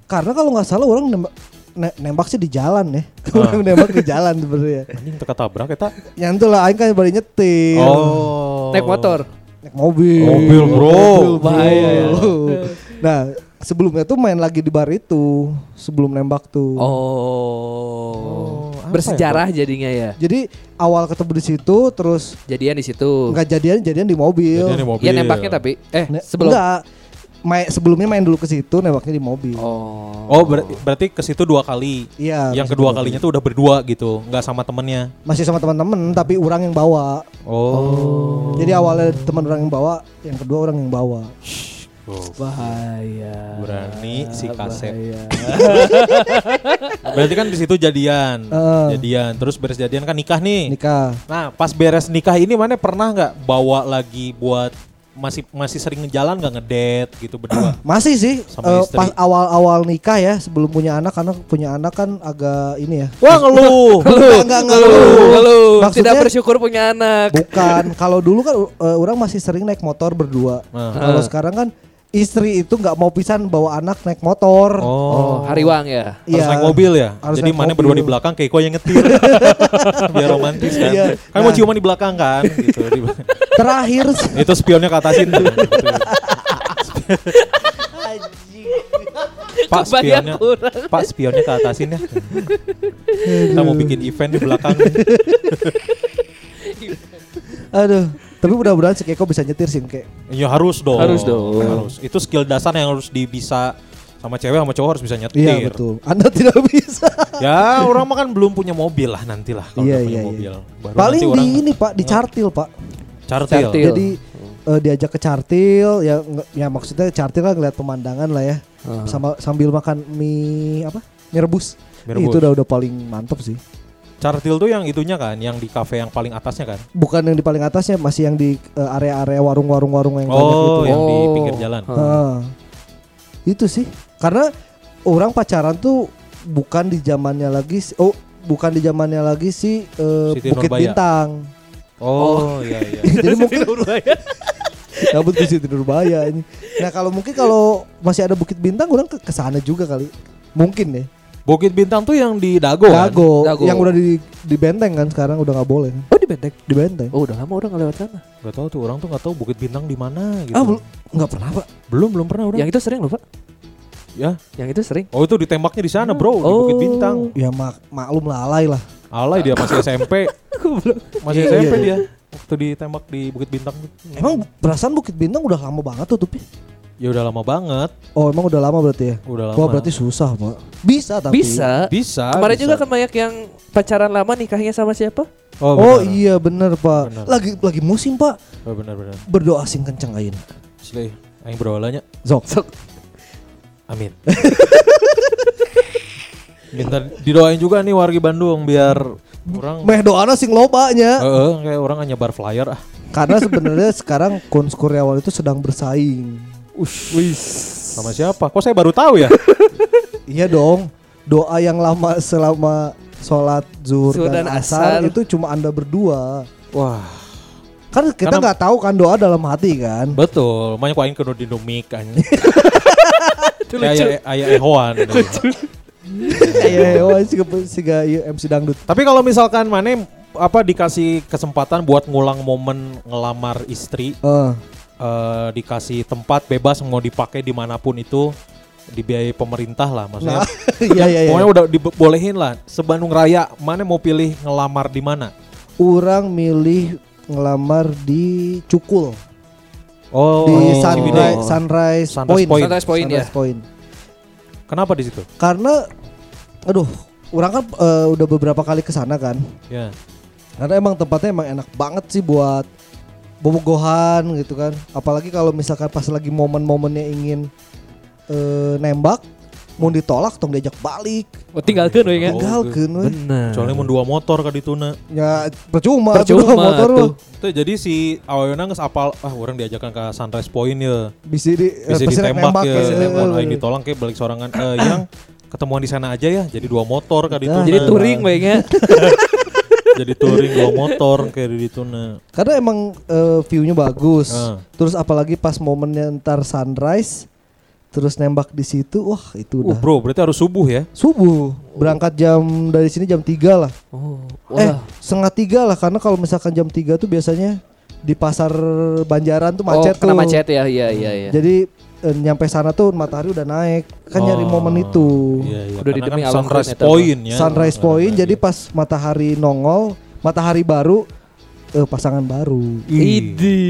karena kalau nggak salah orang nembak ne- nembak sih di jalan ya Ah. orang nembak di jalan sebenarnya Anjing teka tabrak eta. nyantul lah aing kan baru nyetir Oh. Naik motor. naik mobil Mobil, bro. Mobil, bro. Bahaya ya. nah sebelumnya tuh main lagi di bar itu sebelum nembak tuh Oh. apa Bersejarah jadinya ya. jadi awal ketemu di situ terus Jadian di situ. nggak jadian jadian di mobil Jadian di mobil. Iya nembaknya tapi eh Ne- sebelum. enggak main sebelumnya main dulu ke situ nembaknya di mobil Oh. Oh, ber- berarti ke situ dua kali. iya yang kedua mobil. kalinya tuh udah berdua gitu, nggak sama temennya. masih sama teman-teman tapi orang yang bawa Oh. jadi awalnya teman orang yang bawa yang kedua orang yang bawa Oh. bahaya. Berani si. Bahaya. Berarti kan di situ jadian, Eh. jadian. Terus beres jadian kan nikah nih. nikah Nah, pas beres nikah ini mana pernah nggak bawa lagi buat masih masih sering ngejalan nggak ngedate gitu berdua? masih sih Sama istri. pas awal-awal nikah ya sebelum punya anak karena punya anak kan agak ini ya Wah ngeluh. Enggak, enggak, enggak, Lu, lu Maksudnya- tidak bersyukur punya anak. bukan kalau dulu kan eh, orang masih sering naik motor berdua Nah. kalau sekarang kan istri itu nggak mau pisan bawa anak naik motor Oh, Oh, hariwang ya. harus Iya. naik mobil ya. Harus Jadi mana berdua di belakang Keiko yang nyetir. Biar romantis kan. Iya. Kan mau Nah. ciuman di belakang kan gitu. Terakhir Itu spionnya ke. Pak spionnya, kurang. Pak spionnya ke atasin ya. Kita mau bikin event di belakang. aduh tapi mudah-mudahan si Keko bisa nyetir sih kayak Ya harus dong. Harus dong. Harus. Itu skill dasar yang harus di bisa Sama cewek sama cowok harus bisa nyetir. Iya betul. Anda tidak bisa. Ya, orang mah kan belum punya mobil lah nantilah kalau Iya, udah punya iya, iya. mobil. Baru Paling nanti di orang ini Pak, di cartil Pak. cartil. Cartil. Jadi eh, diajak ke cartil ya ya maksudnya cartil kan ngeliat pemandangan lah ya. Ah. Sama sambil makan mie apa? Mie rebus. Mie rebus. Itu udah udah paling mantep sih. Cartil tuh yang itunya kan, yang di kafe yang paling atasnya kan. Bukan yang di paling atasnya, masih yang di eh, area-area warung-warung warung yang banyak Oh, gitu. yang di Oh. pinggir jalan. Ah. Ah. Itu sih. Karena orang pacaran tuh bukan di zamannya lagi oh bukan di zamannya lagi si eh, Siti Bukit Nurbaya. Bintang. Oh, iya iya. Jadi mungkin Gabut ke Siti Nurbaya ini. Nah, kalau mungkin kalau masih ada Bukit Bintang orang ke ke sana juga kali. Mungkin ya. Bukit Bintang tuh yang di Dago kan? Dago, Dago. yang udah di di benteng kan sekarang udah nggak boleh. Oh di benteng. Di benteng. Oh udah lama udah nggak lewat sana. Gak tahu tuh orang tuh nggak tahu Bukit Bintang di mana gitu. Ah, belum nggak pernah, Pak. belum belum pernah orang. Yang itu sering loh pak. Ya. Yang itu sering. Oh itu ditembaknya di sana bro, di Oh. Bukit Bintang. Ya mak maklum lah alay lah. Alay dia masih SMP. masih Iya, SMP iya. dia. Waktu ditembak di Bukit Bintang. Emang perasaan Bukit Bintang udah lama banget tuh tuh. Ya udah lama banget. Oh, emang udah lama berarti ya? Udah lama. Wah, berarti susah, Pak. Bisa tapi. Bisa. bisa. Kemarin bisa. juga kan banyak yang pacaran lama nikahnya sama siapa? Oh, Oh, benar. iya bener, Pak. Benar. Lagi lagi musim, Pak. Oh, benar benar. Berdoa sing kenceng ayeuna. Asli, aing berolanya. Zok. Sok. Amin. Minta didoain juga nih wargi Bandung biar orang Meh doana sing lobanya. Heeh, kayak orang nyebar flyer ah. Karena sebenarnya sekarang Kuns Kuryawan itu sedang bersaing. Sama siapa? Kok saya baru tahu ya? Iya dong. Doa yang lama selama sholat zuhur dan, dan asar, asar. itu cuma anda berdua. Wah, Kan kita nggak tahu kan doa dalam hati kan. betul. Banyak kok aing kudu di mik kan. Itu Kayak lucu. aya aya ehoan. Iya, wah sih sih MC dangdut. Tapi kalau misalkan mana apa dikasih kesempatan buat ngulang momen ngelamar istri, Eh, eh, dikasih tempat bebas mau dipakai di mana pun itu dibiayai pemerintah lah maksudnya. nah, iya iya iya. Pokoknya udah dibolehin lah. Sebandung Raya, mana mau pilih ngelamar di mana? Orang milih ngelamar di Cukul Oh, di. Sunrise Sunrise, Sunrise Point. Point. Sunrise Point, Sunrise ya. Point. Kenapa di situ? Karena aduh, orang kan eh, udah beberapa kali ke sana kan. Ya. Karena emang tempatnya emang enak banget sih buat bobogohan gitu kan. Apalagi kalau misalkan pas lagi momen-momennya ingin eh, nembak, mau ditolak tong diajak balik. Oh tinggalkan we kan. Oh, Tinggalkeun we. Benar. Kecuali mau dua motor ka dituna. Ya percuma, tuh Percuma motor tuh. Tuh jadi si Aweona geus apal ah orang diajakan ke Sunrise Point ya. Bisa di Bisa eh, rek ditembak ya. eh, aing ditolong kayak balik sorangan eh yang ketemuan di sana aja ya. Jadi dua motor ka dituna. Jadi touring we nya. Jadi touring dua motor kayak di dituna. Karena emang eh, view-nya bagus. Ah. Terus apalagi pas momennya ntar sunrise terus nembak di situ, wah itu Uh udah bro, berarti harus subuh ya. subuh. Berangkat jam dari sini jam 3 lah. Oh. Eh, setengah tiga lah karena kalau misalkan jam 3 tuh biasanya di pasar Banjaran tuh macet oh, kena tuh. macet ya. Iya iya iya. Jadi eh, nyampe sana tuh matahari udah naik. Kan nyari Oh, momen itu. Iya, iya. Udah Karena didemi kan Allah Sunrise kan eta, Point ya. Sunrise point jadi iya. pas matahari nongol, matahari baru eh, pasangan baru. Idi,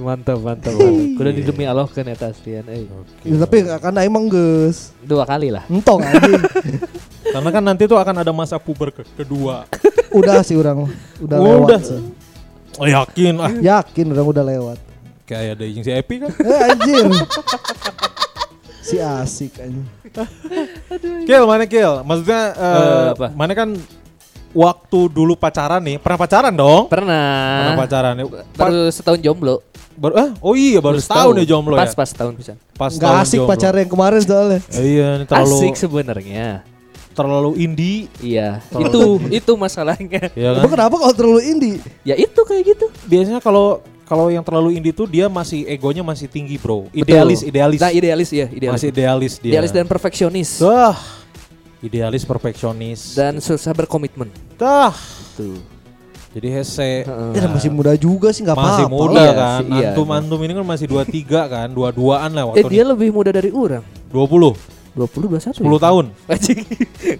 mantap mantap. mantap. Udah didemi Allah kan eta Stian. Eh. Oke. Ya, tapi kan emang geus. Dua kali lah. Entong anjing. Karena kan nanti tuh akan ada masa puber ke kedua. udah sih orang udah Oh, lewat. udah. sih. Oh, yakin ah. Yakin orang udah lewat. Kayak ada izin si Epi kan. Eh anjir. si asik anjing. Kill mana kill? Maksudnya eh, Eh, apa? mana kan waktu dulu pacaran nih, pernah pacaran dong? Pernah Pernah. pacaran. Pa- Baru setahun jomblo. baru ah, oh iya baru setahun ya jomblo pas, ya. Pas tahun bisa. Pas Nggak tahun asik jomblo. pacarnya yang kemarin soalnya. Eh, iya, ini terlalu Asik sebenarnya. terlalu indie. Iya. Terlalu- Itu itu masalahnya. Ya Emang kan? kenapa kalau terlalu indie? Ya itu kayak gitu. Biasanya kalau kalau yang terlalu indie tuh dia masih egonya masih tinggi, Bro. Idealis, Betul. idealis. Nah, idealis ya, idealis. Masih idealis dia. Idealis dan perfeksionis Wah. Idealis perfeksionis. dan susah berkomitmen. Dah. Tuh. Jadi hese Heeh. Ya masih muda juga sih nggak masih apa-apa. muda Iya kan. sih, iya, antum antum ini kan masih 23 kan, 22-an lah waktu Eh dia lebih muda dari orang. 20, 20 21 10 tahun. Anjing.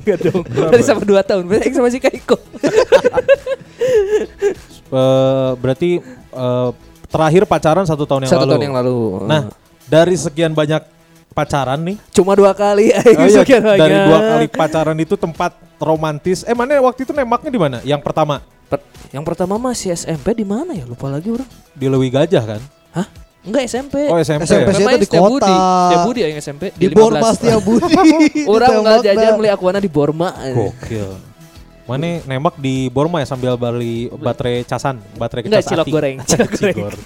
Enggak dong. Dari sama 2 tahun. Berarti sama si Kaiko. Eh, berarti eh, terakhir pacaran satu tahun yang Satu lalu. tahun yang lalu. Nah, dari sekian banyak pacaran nih. Cuma dua kali. Oh iya, sekian dari banyak. dua kali pacaran itu tempat romantis. Eh mana waktu itu nembaknya di mana? Yang pertama Per- yang pertama masih SMP di mana ya? Lupa lagi orang. di Lewi Gajah kan? Hah? Enggak SMP. Oh SMP. SMP. Memang itu di kota. Setiabudi ya yang SMP Di Borma Setiabudi. Orang nggak jajan beli akuana di Borma. Gokil. Mana nembak di Borma ya sambil beli baterai casan, baterai Enggak cas cilok goreng, cilok goreng.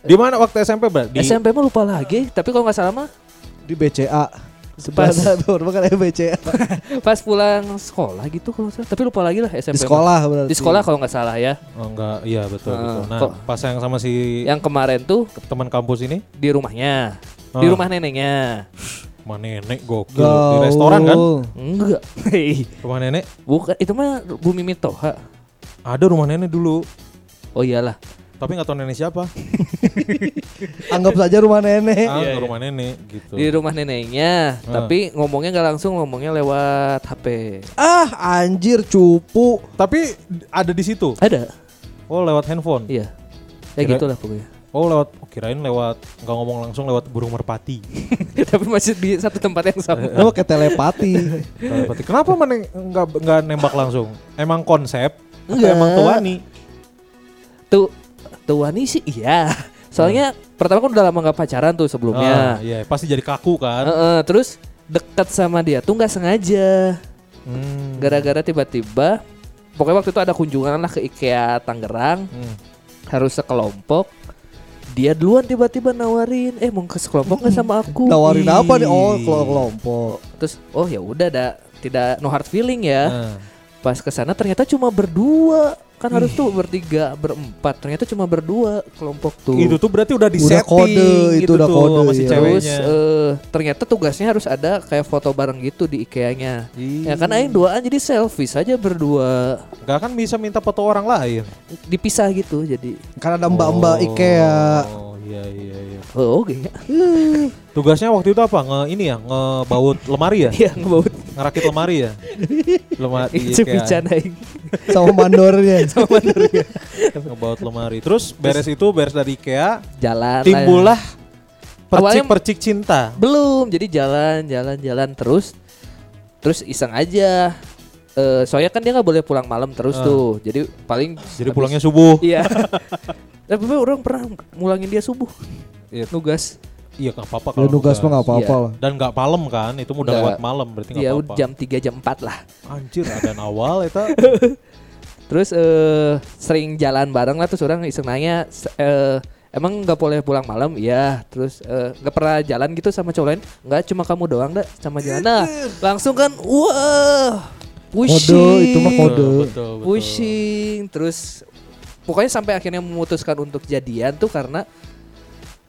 Di mana waktu SMP, Mbak? Di SMP mah lupa lagi, tapi kalau nggak salah mah Di BCA. Pas. Sebelah Borma kan BCA. pas pulang sekolah gitu kalau salah. Tapi lupa lagi lah SMP. Di mah. sekolah berarti. Di sekolah kalau nggak salah ya. Oh enggak, iya betul Ah, betul. Nah, kok- pas yang sama si Yang kemarin tuh teman kampus ini, di rumahnya, Ah. di rumah neneknya. rumah nenek gokil di restoran kan? Enggak. Rumah nenek Bukan, itu mah Bumi Mitoha. ada rumah nenek dulu, Oh iyalah. tapi nggak tahu nenek siapa. Anggap saja rumah nenek. Ah, Iya, iya. rumah nenek gitu. Di rumah neneknya, Ah. tapi ngomongnya nggak langsung, ngomongnya lewat HP. Ah, anjir cupu. Tapi ada di situ. Ada. Oh, lewat handphone. Iya. Ya Kira- gitulah pokoknya. Oh, lewat oh, kirain lewat nggak ngomong langsung lewat burung merpati. tapi masih di satu tempat yang sama. Lu kayak telepati. Telepati. Kenapa mana nggak nggak nembak langsung? Emang konsep? Atau emang tuani? Tuh, tuh Wani sih iya. Soalnya pertama kan udah lama nggak pacaran tuh Ah, sebelumnya. iya, pasti jadi kaku kan. Heeh, terus dekat sama dia tuh nggak sengaja. Hmm. Gara-gara tiba-tiba, pokoknya waktu itu ada kunjungan lah ke IKEA Tangerang, Hmm. harus sekelompok. Dia duluan tiba-tiba nawarin, eh mau ke sekelompok nggak sama aku? Nawarin Ih. apa nih? Oh, kelompok. Terus, oh ya udah, dah tidak no hard feeling ya. Nah, Pas ke sana ternyata cuma berdua. Kan harus tuh bertiga, berempat. Ternyata cuma berdua kelompok tuh. itu tuh berarti udah di Udah setting kode, itu gitu udah tuh kode, sama si iya. Terus eh, ternyata tugasnya harus ada kayak foto bareng gitu di IKEA-nya. Ya kan aing duaan jadi selfie saja berdua. Nggak kan bisa minta foto orang lain. Dipisah gitu jadi. Karena ada mbak-mbak Oh, IKEA. Iya iya iya. Oh, oke ya. Tugasnya waktu itu apa? Nge ini ya, ngebaut lemari ya? Iya, ngebaut Ngerakit lemari ya? Lemari itu pican aing. Sama mandornya. Ngebaut lemari. Terus beres itu beres dari IKEA, Jalan. lah. timbullah percik-percik cinta. Belum, jadi jalan, jalan, jalan terus. Terus iseng aja. Eh, soalnya kan dia nggak boleh pulang malam terus Ah. tuh. Jadi paling Jadi habis- pulangnya subuh. Iya. Tapi orang pernah mulangin dia subuh. Iya. Nugas. Iya nggak apa-apa Ya kalau nugas mah nggak apa-apa Iya. lah. Dan nggak malam kan, itu udah lewat malam berarti nggak Ya apa-apa. jam 3 jam 4 lah. Anjir, ada awal eta. Terus eh sering jalan bareng lah terus orang iseng nanya eh emang nggak boleh pulang malam? Iya. Terus eh, nggak pernah jalan gitu sama cowok lain? Nggak, cuma kamu doang dah sama jalan. Nah, langsung kan wah pushing. Kode, itu mah kode. Betul, betul, betul. pushing terus pokoknya sampai akhirnya memutuskan untuk jadian tuh karena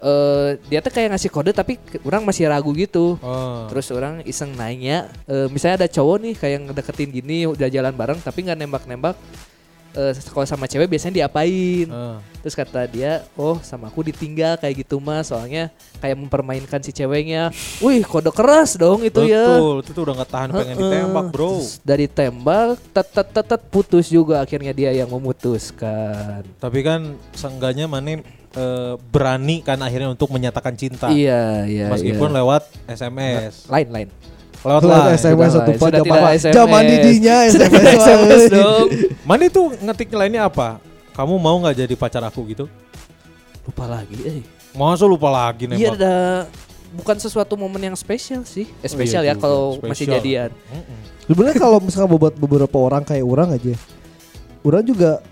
eh dia tuh kayak ngasih kode tapi orang masih ragu gitu. Oh. Terus orang iseng nanya, eh, misalnya ada cowok nih kayak ngedeketin gini udah jalan bareng tapi nggak nembak-nembak. Eh, kalau sama cewek biasanya diapain? Ah. Terus kata dia, oh sama aku ditinggal kayak gitu mas, soalnya kayak mempermainkan si ceweknya. Wih kode keras dong itu ya. Betul, itu tuh udah nggak tahan pengen Heeh. ditembak, Bro. Terus dari tembak, tet tet tet tet, putus juga akhirnya dia yang memutuskan. Tapi kan seenggaknya Mane eh, berani kan akhirnya untuk menyatakan cinta. Iya iya. Meskipun iya. lewat SMS. lain lain. Lewat Lewat line. SMS satu lah, pak sudah tidak zaman SMS. SMS. tidak SMS wah. dong. Mane tuh ngetik lainnya apa? Kamu mau nggak jadi pacar aku gitu? Lupa lagi. Eh. Masa lupa lagi Iya nembak? ada bukan sesuatu momen yang spesial sih. Eh, spesial iya ya kalau masih jadian. Sebenarnya kalau misalkan buat beberapa orang kayak orang aja, orang juga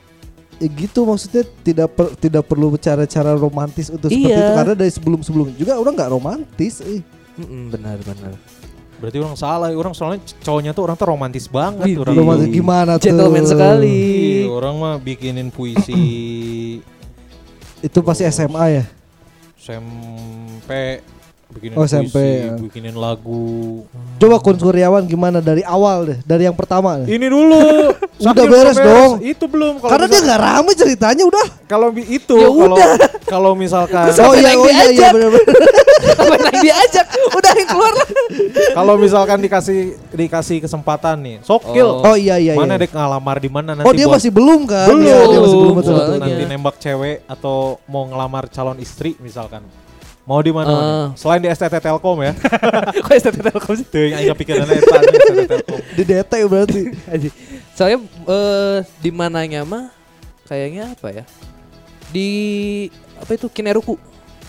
ya gitu maksudnya tidak per- tidak perlu cara-cara romantis untuk seperti Iya. itu karena dari sebelum-sebelumnya juga orang nggak romantis. Eh. Mm-mm, benar benar. Berarti orang salah, orang soalnya cowoknya tuh orang tuh romantis banget. Wih, orang Romantis tuh. gimana tuh? Gentleman sekali. Ih, orang mah bikinin puisi Itu pasti SMA ya. SMP bikinin Oh, puisi, SMP, ya. bikinin lagu. Coba Kun Kurniawan gimana dari awal deh, dari yang pertama. deh. Ini dulu. Udah beres belum dong. Itu belum kalau Karena dia misal- nggak rame ceritanya udah. kalau itu Ya kalau udah. kalau misalkan Oh iya, oh iya, iya diajak. benar-benar. Apa lagi diajak? Udah yang keluar lah. kalau misalkan dikasih dikasih kesempatan nih, sokil. Oh. Oh iya iya. Mana iya. dek ngalamar di mana nanti Oh dia buat- masih belum kan? Belum. Iya, dia masih belum betul Belum. betul. Nanti nembak cewek atau mau ngelamar calon istri misalkan. Mau di mana? Mane? Selain di STT Telkom ya. Kok STT Telkom sih? Tuh yang kepikiran eta nih, STT Telkom. Di DT berarti. Soalnya eh di mananya mah kayaknya apa ya? Di apa itu Kineruku.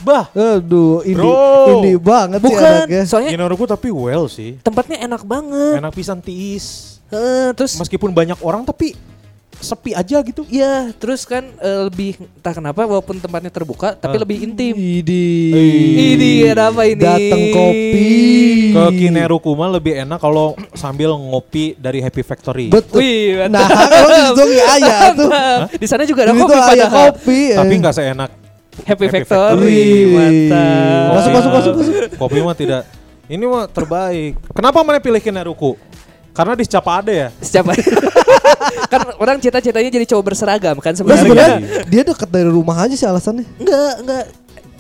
Bah, Aduh, ini ini banget sih Bukan, anaknya. soalnya Kinoruku tapi well sih. tempatnya enak banget. Enak pisan tiis. Eh, terus Meskipun banyak orang tapi sepi aja gitu. ya terus kan eh, lebih entah kenapa walaupun tempatnya terbuka tapi Ah. lebih intim. Idi. Ini ada apa ini? Dateng kopi. Ke Kineruku mah lebih enak kalau sambil ngopi dari Happy Factory. Betul. Wih, Nah, kalau di situ nggak ada tuh. Di sana juga ada kopi ada padahal. kopi. Tapi eh. nggak seenak Happy, Happy Factory. Mantap. Masuk, masuk, masuk, masuk. Kopi mah tidak. Ini mah terbaik. Kenapa mana pilih Kineruku? Karena di Scapa ada ya. Siapa? kan orang cita-citanya jadi cowok berseragam kan Nah, sebenarnya. sebenarnya dia dekat dari rumah aja sih alasannya. Enggak, enggak.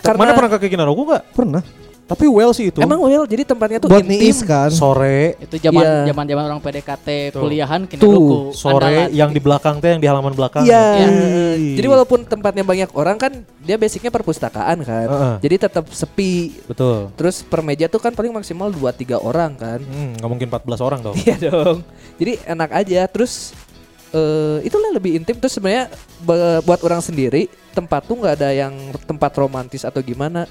Karena Mana pernah ke Kineruku nggak? Pernah. Tapi well sih itu. Emang well, jadi tempatnya tuh Buat intim. niis kan. sore Itu zaman Iya. zaman zaman orang PDKT Tuh. kuliahan Tuh, kineruku sore yang di belakang teh yang di halaman belakang. Iya. Iya. Jadi walaupun tempatnya banyak orang kan dia basicnya perpustakaan kan. Heeh. Jadi tetap sepi. Betul. Terus per meja tuh kan paling maksimal 2 3 orang kan. Hmm, nggak mungkin 14 orang dong. Iya dong. Jadi enak aja. Terus eh itulah lebih intim. Terus sebenarnya be- buat orang sendiri tempat tuh nggak ada yang tempat romantis atau gimana.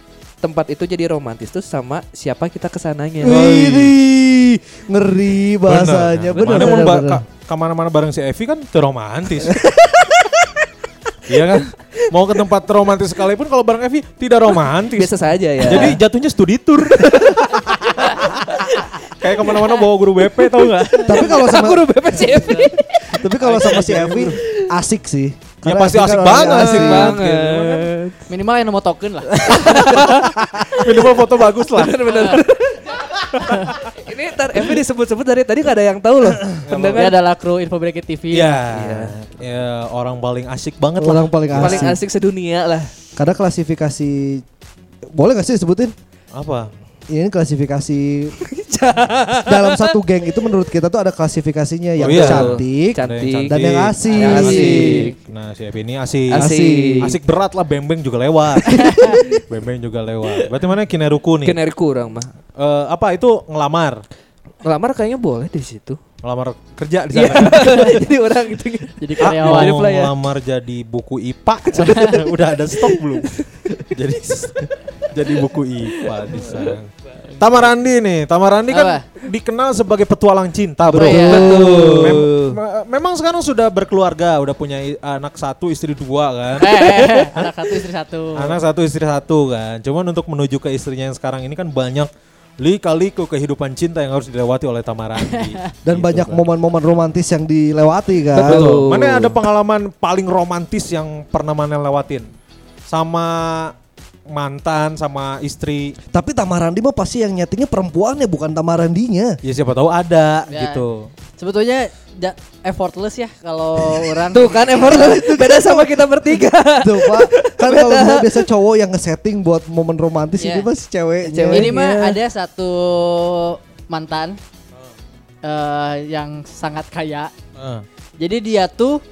Tempat itu jadi romantis tuh sama siapa kita ke sananya. Wih, ngeri bahasanya. Bener, bener, bener. ka- ke mana-mana bareng si Evi kan terromantis. Iya kan? Mau ke tempat romantis sekalipun kalau bareng Evi tidak romantis. Biasa saja ya. Jadi jatuhnya studi tour. Kayak ke mana-mana bawa guru BP tau nggak? Tapi kalau sama guru BPCF. tapi kalau sama si Evi asik sih. Ya pasti Evi asik banget. Asik Iya. banget. Minimal yang mau token lah Minimal foto bagus lah. Bener-bener. Ini ntar Evi disebut-sebut dari tadi gak ada yang tahu loh. Pendengar adalah kru info Bracket TV Iya. Ya, orang paling asik banget lah. orang paling asik. paling asik sedunia lah. Karena klasifikasi boleh gak sih disebutin? Apa? Ini klasifikasi dalam satu geng itu menurut kita tuh ada klasifikasinya yang Oh iya. cantik, Cantik. dan yang asik. Yang asik. Nah, si Evi ini asik. Asik. Asik berat lah, bembeng juga lewat. bembeng juga lewat. Berarti mana Kineruku nih? Keneri kurang mah. Eh, apa itu ngelamar? Ngelamar kayaknya boleh di situ. Ngelamar kerja di Iya. sana. kan? Jadi orang gitu. jadi Ah, karyawan Jadi mau ngelamar jadi buku IPA udah ada stok belum? jadi jadi buku IPA di sana. Tamarandi nih, Tamarandi kan Apa? dikenal sebagai petualang cinta, Bro. Betul. Mem- me- memang sekarang sudah berkeluarga, udah punya anak satu, istri dua kan. eh, eh, eh, anak satu istri satu Anak satu, istri satu kan. Cuman untuk menuju ke istrinya yang sekarang ini kan banyak lika-liku kehidupan cinta yang harus dilewati oleh Tamarandi. Dan Gitu banyak kan. momen-momen romantis yang dilewati kan. Betul. Mana ada pengalaman paling romantis yang pernah mana lewatin? Sama mantan, sama istri. Tapi Tamarandi mah pasti yang nyetingnya perempuannya bukan Tamarandinya. Ya siapa tahu ada Ya. gitu. sebetulnya ja- effortless ya kalau orang Tuh kan effort beda sama kita bertiga. Tuh Pak, kan kalau misalnya biasa cowok yang nge-setting buat momen romantis Iya. ini masih ceweknya. Cewek. ini mah ada satu mantan eh, yang sangat kaya Eh, Jadi dia tuh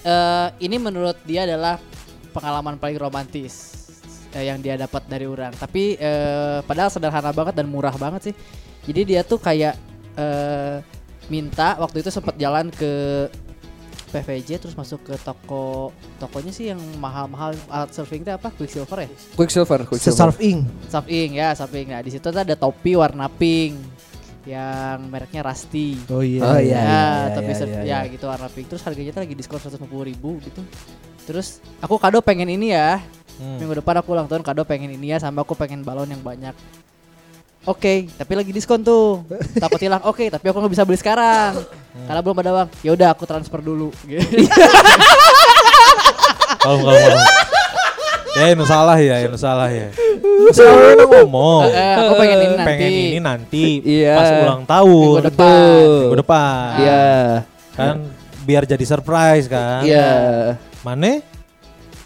eh ini menurut dia adalah pengalaman paling romantis eh, yang dia dapat dari orang. Tapi eh, padahal sederhana banget dan murah banget sih. Jadi dia tuh kayak eh, minta waktu itu sempat jalan ke PVJ terus masuk ke toko tokonya sih yang mahal-mahal alat surfing itu apa Quicksilver ya Quicksilver, Quicksilver. Surf Ing. Surfing ya surfing nah di situ tuh ada topi warna pink yang mereknya Rusty Oh iya. Oh, iya, ya, iya, iya, ser- iya, ya gitu warna pink. Terus harganya tuh lagi diskon 150 ribu gitu. Terus aku kado pengen ini ya. Hmm. Minggu depan aku ulang tahun kado pengen ini ya sama aku pengen balon yang banyak. Oke, tapi lagi diskon tuh. Takut hilang. Oke, tapi aku nggak bisa beli sekarang. Karena belum ada uang. Ya udah aku transfer dulu. Kalau kalau kalau. Ya ini salah ya, ini salah ya. Saya udah ngomong. Eh, aku pengen ini nanti. Pengen ini nanti Iya. pas ulang tahun. Minggu depan. Minggu depan. Iya. Kan biar jadi surprise kan. Iya. Mane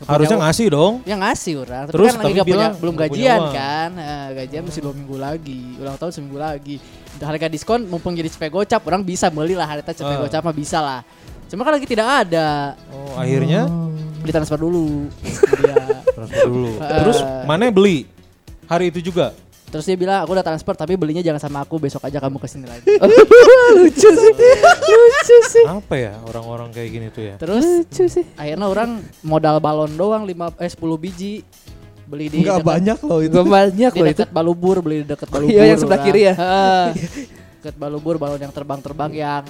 harusnya ngasih dong. yang ngasih orang. Tapi Terus, kan lagi tapi nggak punya, belum punya gajian uang. kan. Eh, gajian masih dua minggu lagi. Ulang tahun seminggu lagi. Harga diskon mumpung jadi cepet gocap orang bisa beli lah harga cepet Ah. gocap mah bisa lah. Cuma kan lagi tidak ada. Oh, akhirnya Beli transfer dulu. Dia. transfer dulu. Eh. Terus mana beli? Hari itu juga. Terus dia bilang aku udah transfer tapi belinya jangan sama aku besok aja kamu ke sini lagi. lucu sih. lucu sih. Apa ya orang-orang kayak gini tuh ya? Terus Lucu sih. akhirnya orang modal balon doang 5 eh 10 biji beli di Enggak dekat- banyak loh itu. Gak banyak di loh itu. dekat Balubur beli di dekat Balubur. Iya, yang sebelah orang. kiri ya? Heeh. dekat Balubur balon yang terbang-terbang yang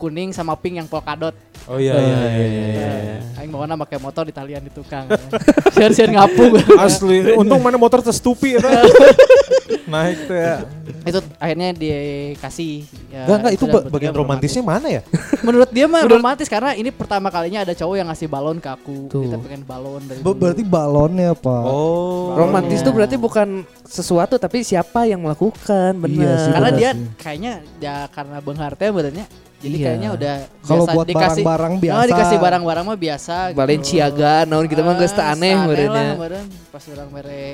kuning sama pink yang polkadot. Oh iya iya iya. iya, iya. Eh, Aing bawa pakai motor di talian di tukang. Sian-sian ngapung. Asli, untung mana motor terstupi ya. Naik tuh ya. itu akhirnya dikasih. Ya, Enggak enggak itu ba- bagian romantisnya mana ya? Menurut dia mah romantis karena ini pertama kalinya ada cowok yang ngasih balon ke aku. Tuh. Kita pengen balon dari dulu. berarti balonnya pak. Oh. Romantis Iya. tuh berarti bukan sesuatu tapi siapa yang melakukan benar. Iya sih, karena dia sih. kayaknya ya karena Bang Harte badannya jadi Iya. kayaknya udah Kalau buat dikasih barang-barang Oh, biasa. dikasih barang-barang mah biasa gitu. Balenciaga, naon kita mah geus teu Ah, aneh lah badan pas orang mere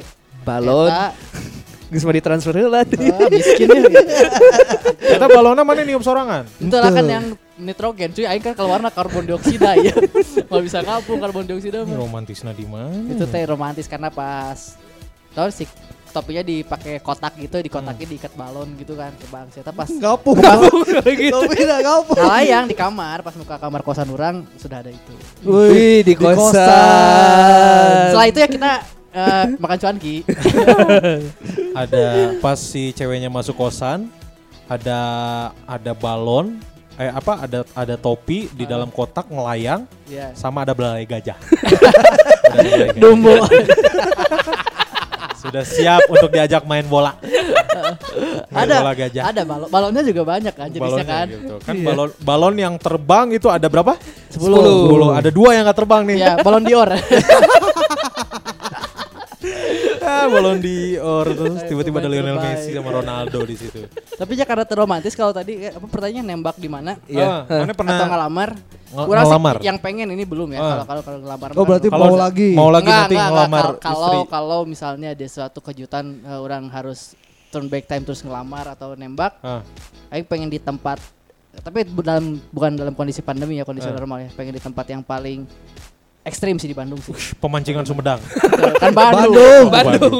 Balon, geus mah ditransfer heula. ah, miskin ya Kita balonnya mana niup sorangan? itu lah kan yang nitrogen cuy aing kan keluarna karbon dioksida ya nggak bisa ngapung karbon dioksida mah romantisnya di mana? itu teh romantis karena pas sih topinya dipakai kotak gitu di kotaknya diikat balon gitu kan ke bang saya pas Ngapung. gitu. Tapi tidak ngapung. Ngalayang di kamar pas muka kamar kosan orang sudah ada itu. Wih, di di kosan. kosan. Setelah itu ya kita eh, makan cuanki. Ada pas si ceweknya masuk kosan, ada ada balon, eh apa ada ada topi di dalam kotak ngelayang ya. sama ada belalai gajah. Ada belalai gajah. Dumbo. Sudah siap untuk diajak main bola. Main ada bola gajah. ada balon balonnya juga banyak kan jenisnya Balonnya kan. gitu. Kan balon balon yang terbang itu ada berapa? Sepuluh. Ada dua yang nggak terbang nih. Ya, balon Dior. Ah, balon di or terus tiba-tiba ada Lionel terbaik. Messi sama Ronaldo di situ. Tapi ya karena terromantis kalau tadi eh, apa pertanyaan nembak di mana? Iya. mana pernah Atau ngelamar? Nge- Kurang ngelamar? yang pengen ini belum ya Ah. kalau kalau kalau ngelamar. Oh berarti Kalau mau lagi. Mau lagi nanti ngelamar. Kalau kalau misalnya ada suatu kejutan eh, orang harus turn back time terus ngelamar atau nembak, Ah. Aing pengen di tempat tapi dalam bukan dalam kondisi pandemi ya kondisi normal ya pengen di tempat yang paling ekstrim sih di Bandung sih Pemancingan Sumedang. kan Bandung, Bandung. Bandung.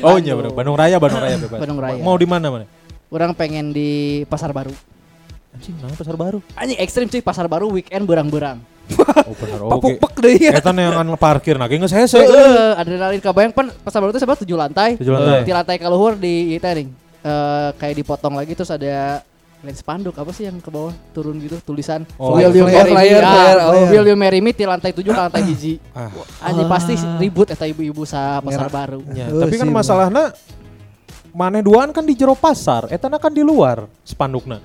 Oh iya benar. Bandung Raya, Bandung Raya bebas. Bandung Raya. Mau di mana mana? orang pengen di pasar baru Anjing, nah pasar baru. anjing ekstrim sih pasar baru weekend berang-berang Oh benar. Oke. Papuk-pak deh ya. Eta yang parkir nah geus hese. Eh, adrenalin kebayang pan pasar baru itu sebab tujuh lantai Tujuh lantai. di lantai keluar di itu nih eh, kayak dipotong lagi terus ada lain spanduk apa sih yang ke bawah turun gitu tulisan Oh, Will you flyer, marry me flyer, Ah, flyer, oh. Will you marry me di lantai 7 ke lantai hiji Ah. Anjing pasti ribut eta ibu-ibu sa pasar baru. Ya, Oh, tapi kan masalahnya maneh duaan kan di jero pasar, etana kan di luar spandukna.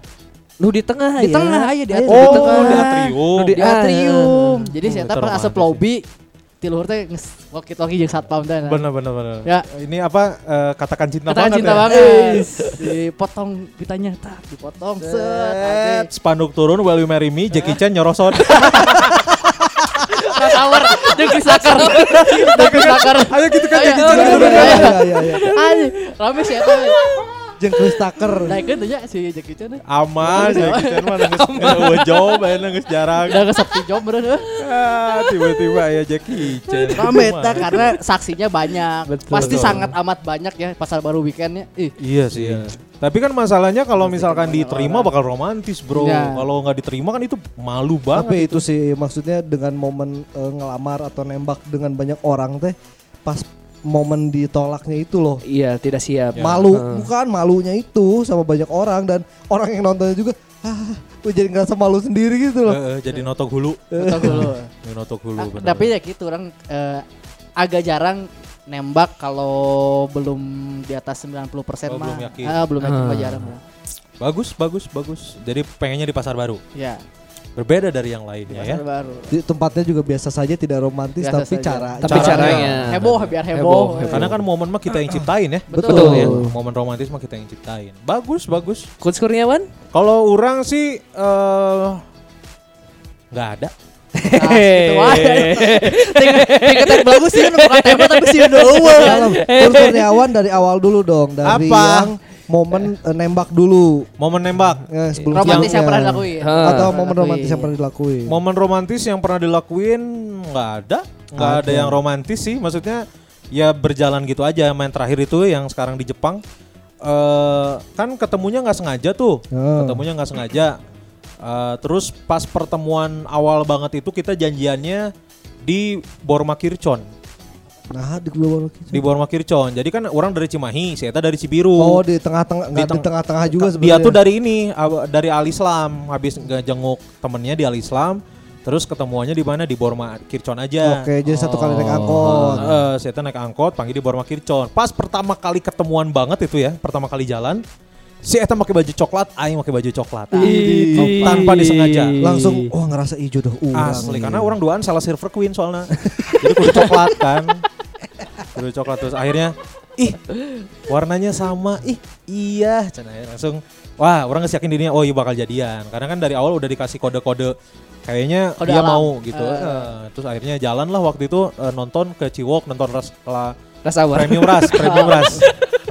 Lu di tengah Di ya. tengah aja di atrium. Oh, di tengah. di atrium. Lu di- atrium. Jadi Oh, saya itu pas romantis lobby ti luhur teh geus walkie-talkie jeung satpam teh. nah. Bener bener bener. Ya. Ini apa eh, katakan cinta Katakan banget cinta ya. banget. Dipotong pitanya, tak dipotong set. Set, spanduk turun Will you marry me Jackie Chan nyoroson. Tower Tucker. Jeung Chris Tucker. Ayo gitu kan Ayo, ayo, Chan. ayo, Iya ayo. iya iya. Anjing, rame eta. Jeung Chris Tucker. Tuh nya si Jackie Chan. Aman Jackie Chan mah nangis nangis jawab aja nangis jarang. Udah ngesepti job bener. Ah, tiba-tiba ya Jackie Chan. Rame eta karena saksinya banyak. Betul. Pasti sangat amat banyak ya pasar baru weekendnya. Ih, Iya sih. Tapi kan masalahnya kalau misalkan diterima bakal romantis bro. Iya. Kalau nggak diterima kan itu malu banget. Tapi itu sih maksudnya dengan momen eh, ngelamar atau nembak dengan banyak orang teh pas momen ditolaknya itu loh. Iya, tidak siap. Ya. Malu, Heeh. bukan malunya itu sama banyak orang dan orang yang nontonnya juga ah, gue jadi ngerasa malu sendiri gitu loh. Eh, eh, jadi notok hulu. dulu. Jadi notok hulu. Nah, bener. tapi ya gitu orang eh, agak jarang nembak kalau belum di atas 90% Oh, mah. belum yakin. Ah, belum yakin Ah. jarang. bagus bagus bagus. Jadi pengennya di pasar baru. Ya, Berbeda dari yang lainnya ya. baru. Di tempatnya juga biasa saja tidak romantis Biasa tapi saja. cara Tapi Caranya. caranya. Heboh biar heboh. Heboh, heboh. Karena kan momen mah kita yang ciptain ya. Betul. Betul. Ya, momen romantis mah kita yang ciptain. Bagus bagus. Coach Kurniawan? Kalau orang sih eh nggak ada. Nah, gitu belagu sih bukan tembak tapi sih udah Kur Kurniawan dari awal dulu dong dari Apa? yang momen eh, nembak dulu Momen nembak. ya, sebelum romantis yang sebelumnya. pernah dilakuin. Atau Pernah momen romantis yang pernah dilakuin. Momen romantis yang pernah dilakuin nggak ada. Nggak ada Ada. yang romantis sih. Maksudnya ya berjalan gitu aja main terakhir itu yang sekarang di Jepang eh kan ketemunya nggak sengaja tuh ketemunya nggak sengaja Eh, terus pas pertemuan awal banget itu kita janjiannya di Borma Kircon Nah, di bawah di Borma Kircon jadi kan orang dari Cimahi si Eta dari Cibiru Oh, di tengah-tengah Di enggak di teng- tengah-tengah juga dia sebenarnya. tuh dari ini dari Al Islam habis ngejenguk temennya di Al Islam terus ketemuannya di mana di Borma Kircon aja Oke, jadi satu kali naik angkot. Eh, saya naik angkot panggil di Borma Kircon. Pas pertama kali ketemuan banget itu ya, pertama kali jalan, si Eta pakai baju coklat, aing pakai baju coklat. Idih. Tanpa disengaja. Langsung wah ngerasa hijau dah urang. Asli karena orang duaan salah Silver Queen soalnya. Jadi kudu coklat kan. Kudu coklat terus akhirnya ih warnanya sama. Ih iya ya. langsung wah orang nggak yakin dirinya oh iya bakal jadian. Karena kan dari awal udah dikasih kode-kode kayaknya Kode dia alam. mau gitu. Eh. Eh, terus akhirnya jalan lah waktu itu eh, nonton ke Ciwok nonton ras, la- awal. premium ras, premium ras.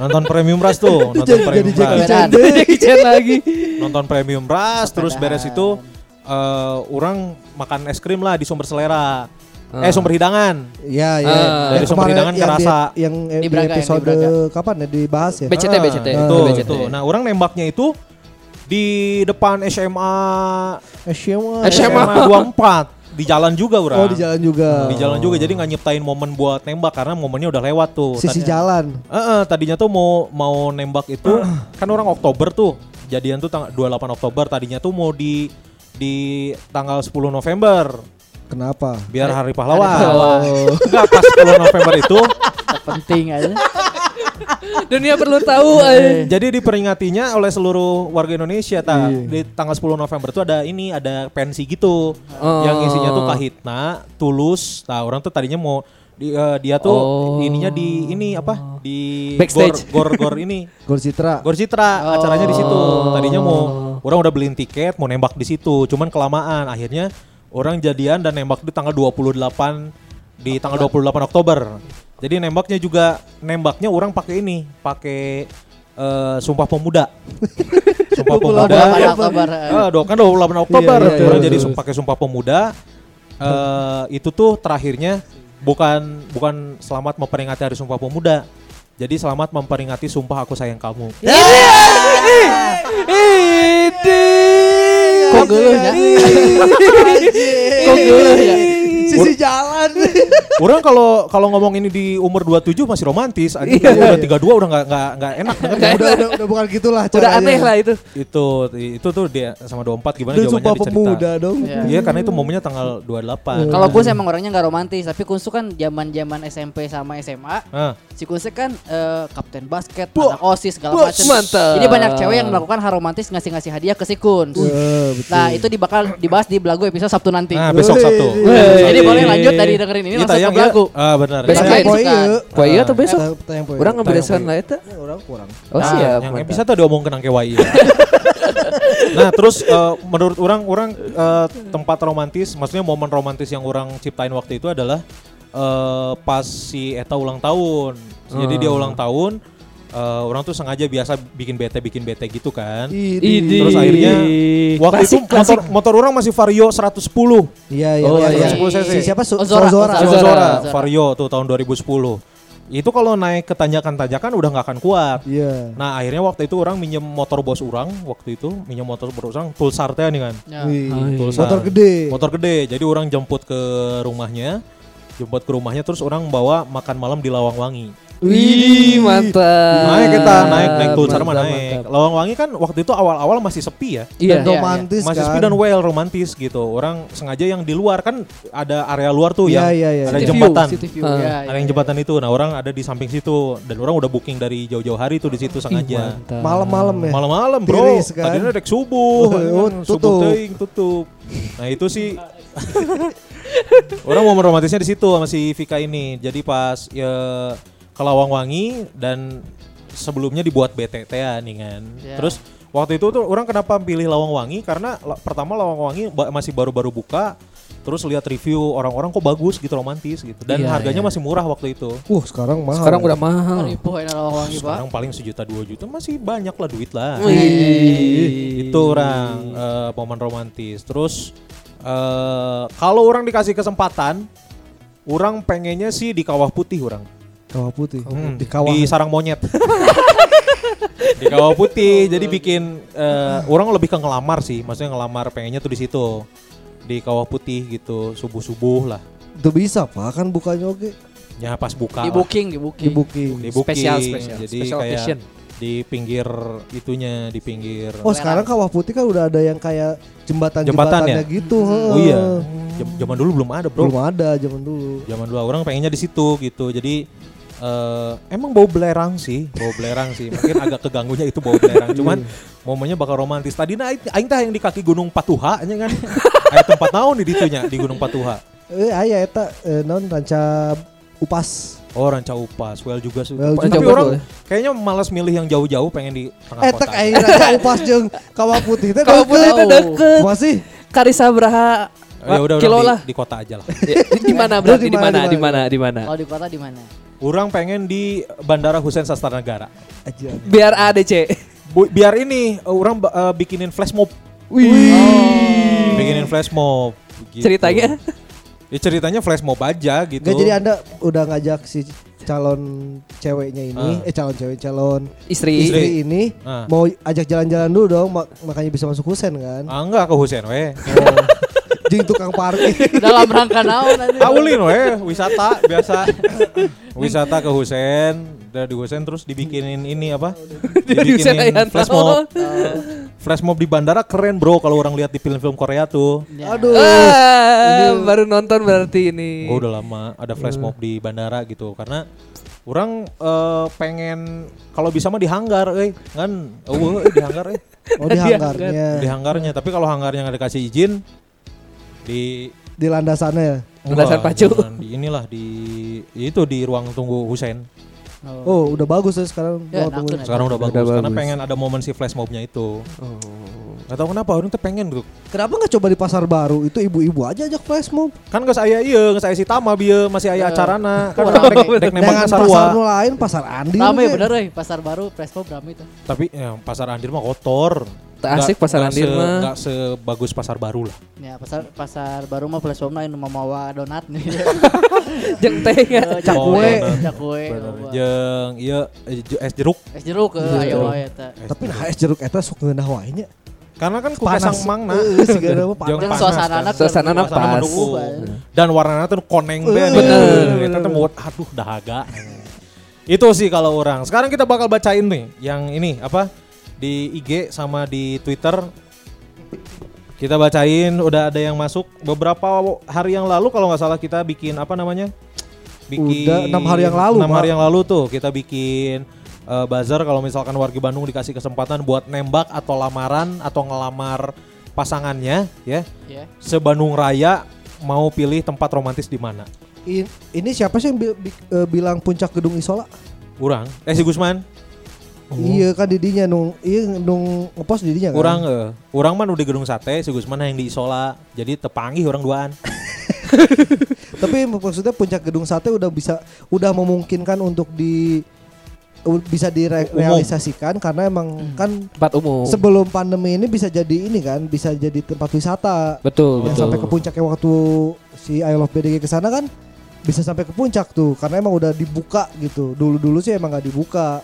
Nonton premium ras tuh, nonton jadi, jadi premium Jackie ras. Deh. Jackie Chan lagi. Nonton premium ras terus beres itu eh orang makan es krim lah di sumber selera. Ah. Eh sumber hidangan. Iya, iya. Ah. Yang Dari sumber hidangan yang kerasa. di- Yang, eh, Di di Braga, yang di episode Braga. kapan ya dibahas ya? BCT, Ah, BCT. Itu, Ah. itu. Nah, orang nembaknya itu di depan SMA Eh, SMA. SMA. 24 di jalan juga orang. Oh, di jalan juga. Di jalan juga jadi nggak nyiptain momen buat nembak karena momennya udah lewat tuh. Sisi Tadi- jalan. Eh, eh, tadinya tuh mau mau nembak itu kan orang Oktober tuh. Jadian tuh tanggal 28 Oktober tadinya tuh mau di di tanggal 10 November Kenapa? biar hari Hari pahlawan. pahlawan. Enggak pas 10 November itu penting aja. Dunia perlu tahu. eh. jadi diperingatinya oleh seluruh warga Indonesia ta. Di tanggal 10 November tuh ada ini ada pensi gitu. Oh. Yang isinya tuh kahitna, tulus. Nah, orang tuh tadinya mau di, eh, dia tuh Oh. ininya di ini apa? Di Backstage. gor gor, gor ini. Gor Citra. Gor Citra acaranya di situ. Oh. Tadinya mau orang udah beliin tiket mau nembak di situ, cuman kelamaan. Akhirnya orang jadian dan nembak di tanggal 28 di tanggal 28 Oktober. Jadi nembaknya juga nembaknya orang pakai ini, pakai eh, Sumpah Pemuda. Sumpah Pemuda. 28 Oktober. Ah, do- kan 28 Oktober. Iya, iya, orang iya, jadi pakai Sumpah Pemuda. Eh itu tuh terakhirnya bukan bukan selamat memperingati Hari Sumpah Pemuda. Jadi selamat memperingati Sumpah Aku Sayang Kamu. Kok geuleuh ya? Kok geuleuh ya? Sisi jalan. Orang kalau kalau ngomong ini di umur 27 masih romantis, anjing Iya, udah iya. 32 udah nggak nggak nggak enak denger. udah, udah, udah bukan gitulah Udah caranya. aneh lah itu. Itu itu tuh dia sama 24 gimana Dan jawabannya dicerita. pemuda dong. Iya. Iya karena itu momennya tanggal 28. Kalau Kus emang orangnya nggak romantis, tapi Kunsu kan zaman-zaman SMP sama SMA, Ah, si Kunsu kan eh, kapten basket, anak osis segala macam. mantap. Jadi banyak cewek yang melakukan hal romantis ngasih-ngasih hadiah ke si Kunz. Nah, itu dibakal dibahas di Belagu episode Sabtu nanti. nah besok. Sabtu. Wih. Jadi boleh lanjut dari dengerin ini langsung ke tayang ya? Belagu. Ah benar. Besok ya? poe ieu atau besok? Orang poe. lah itu. Ya, orang kurang. Oh Nah, siap. Yang mantap. episode diomongkan ke KWI. nah terus eh, menurut orang orang eh, tempat romantis, maksudnya momen romantis yang orang ciptain waktu itu adalah eh, pas si Eta ulang tahun. Jadi dia Hmm. ulang tahun, eh, orang tuh sengaja biasa bikin bete bikin bete gitu kan. Idi. Terus akhirnya waktu Klasik, itu motor motor orang masih Vario 110. Iya, iya, Oh, iya. iya. iya. Si siapa? Su- Ozora. Ozora. Ozora. Ozora. Vario tuh tahun 2010. Itu kalau naik ke tanjakan-tanjakan udah nggak akan kuat. Iya. Nah akhirnya waktu itu orang minjem motor bos orang waktu itu minjem motor bos orang Pulsar teh nih kan Ya. Wih, Hai. Pulsar. Motor gede. motor gede jadi orang jemput ke rumahnya jemput ke rumahnya terus orang bawa makan malam di Lawang Wangi Wih, mantap. naik kita naik naik mah Mantap, naik mantap. Lawang Wangi kan waktu itu awal-awal masih sepi ya Iya. Dan romantis masih kan. sepi dan well romantis gitu orang sengaja yang di luar kan ada area luar tuh Iya, yang iya, iya. ada City view, jembatan City view. Ah. Ya, ada ya, yang ya. jembatan itu nah orang ada di samping situ dan orang udah booking dari jauh-jauh hari tuh di situ sengaja. Malam-malam ya. Malam-malam bro, Tiris, kan? tadinya dek subuh, Oh, kan, tutup. subuh teuing tutup. Nah itu sih orang mau romantisnya di situ sama si Vika ini. Jadi pas ya ke Lawangwangi dan sebelumnya dibuat BTT ya nih kan. Ya. Terus waktu itu tuh orang kenapa pilih Lawangwangi karena la- pertama Lawangwangi ba- masih baru-baru buka. Terus lihat review orang-orang kok bagus gitu romantis gitu dan Iya, harganya iya. masih murah waktu itu. Uh, sekarang mahal. Sekarang udah mahal. Wangi, Pak. Sekarang paling sejuta dua juta masih banyak lah duit lah. Wih. itu orang eh, momen romantis terus eh kalau orang dikasih kesempatan orang pengennya sih di kawah putih orang Kawah putih. Hmm, Di kawah. di sarang monyet. di kawah putih. Jadi bikin eh, orang lebih ke ngelamar sih. Maksudnya ngelamar pengennya tuh di situ. Di kawah putih gitu, subuh-subuh lah. Itu bisa pak kan bukanya oke. Ya pas buka Di lah. booking, di booking. Di booking. Di booking. Spesial, spesial. Jadi Special kayak occasion. di pinggir itunya, di pinggir. Oh sekarang kawah putih kan udah ada yang kayak jembatan Jembatan ya? gitu. Oh heeh. iya. Jam- Zaman dulu belum ada, Bro. Belum ada zaman dulu. Zaman dulu orang pengennya di situ gitu. Jadi eh emang bau belerang sih, bau belerang sih. Mungkin agak keganggunya itu bau belerang. Cuman momennya bakal romantis. Tadi nah aing teh yang di kaki Gunung Patuha nya kan. Aya tempat naon di ditunya di Gunung Patuha. Eh aya eta eh, non ranca upas. Oh Ranca Upas, well juga sih. Well Tapi juga. orang kayaknya malas milih yang jauh-jauh pengen di tengah Eta kota. kayak ranca upas jeung kawah putih teh. Kawah putih deket. itu deket. Masih Karisa Braha Ya udah kilo lah. di, di kota aja lah. Ya, di mana berarti di mana di mana di mana? Kalau di kota di mana? Orang pengen di Bandara Hussein Sastra Negara. aja. Biar ADC. Bu- biar ini uh, orang uh, bikinin flash mob. Wih. Bikinin flash mob. gitu. Ceritanya? Ya ceritanya flash mob aja gitu. Nggak jadi anda udah ngajak si calon ceweknya ini, Ah. eh calon cewek calon Istri. istri ini Ah. mau ajak jalan-jalan dulu dong, mak- makanya bisa masuk Husen kan. Ah enggak ke Hussein we. Jeung tukang parkir. Dalam rangka naon nanti? Aulin we, wisata biasa. wisata ke Hussein, dari di Hussein terus dibikinin ini apa? Dibikinin flash mob. Flash mob di bandara keren bro kalau orang lihat di film-film Korea tuh. Ya. Aduh. Ah, baru nonton berarti ini. Gue udah lama ada flash mob di bandara gitu karena orang eh, pengen kalau bisa mah di hanggar, eh kan, oh eh, di hanggar, eh Oh di Di hanggarnya. di hanggarnya. Tapi kalau hanggarnya nggak dikasih izin di Di landasannya. Landasan Enggak, pacu. di inilah di itu di ruang tunggu Husein. Oh. Oh, udah bagus ya sekarang. Ya, tunggu. tuh, Sekarang udah Udah bagus, karena bagus. pengen ada momen si flash mobnya itu. Oh. Gak tau kenapa orang tuh pengen gitu. Kenapa nggak coba di pasar baru? Itu ibu-ibu aja ajak flash mob. Kan gak saya iya, gak saya si Tama bieu masih aya Eh, acarana. Kan orang dek, dek nembak pasar pasar lain, pasar Andi. Rame oke. bener euy, pasar baru Prespo rame itu. Tapi ya, pasar Andir mah kotor. Tak asik Nggak- pasar nggak Andir se- mah. nggak sebagus pasar baru lah. Ya, pasar pasar baru mah Prespo mah anu mamawa donat nih. Jeung teh ya. Cak Oh, kue. donat. Cak kue. Bener. bawa. Jeung iya eh, es jeruk. Es jeruk ke ayo wae eta. Tapi nah es jeruk eta sok ngeunah wae nya. karena kan ku Panas. kesang mangna. Heeh, sigana mah Jeung suasana. Suasana pas. Dan warnanya tuh koneng Eh, banget. bener, Itu tuh buat aduh dahaga. Itu sih kalau orang. Sekarang kita bakal bacain nih yang ini apa di IG sama di Twitter. Kita bacain udah ada yang masuk beberapa hari yang lalu kalau nggak salah kita bikin apa namanya? Bikin Udah enam hari yang lalu, enam Pak. hari yang lalu tuh kita bikin eh, buzzer kalau misalkan warga Bandung dikasih kesempatan buat nembak atau lamaran atau ngelamar pasangannya ya Ya. se-Bandung Raya mau pilih tempat romantis di mana? In- ini siapa sih yang bi- bi- eh, bilang puncak gedung Isola? Urang. Eh si Gusman. Iya kan didinya nung iya nung ngepost didinya kan. Urang eh. Urang mah udah di gedung sate, si Gusman yang di Isola. Jadi tepanggih orang duaan. Tapi maksudnya puncak gedung sate udah bisa udah memungkinkan untuk di bisa direalisasikan karena emang kan Tempat umum. sebelum pandemi ini bisa jadi ini kan bisa jadi tempat wisata betul, yang betul. sampai ke puncaknya waktu si I Love BDG ke sana kan bisa sampai ke puncak tuh karena emang udah dibuka gitu dulu-dulu sih emang nggak dibuka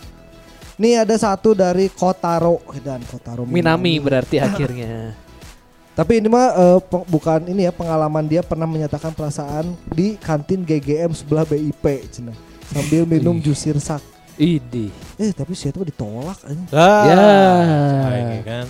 nih ada satu dari Kotaro dan Kotaro Minami berarti akhirnya. Tapi ini mah eh, pe- bukan ini ya pengalaman dia pernah menyatakan perasaan di kantin GGM sebelah BIP cina sambil minum jus sirsak. Idi. Eh tapi siapa ditolak aja. Lah. Ya. Nah, ini kan.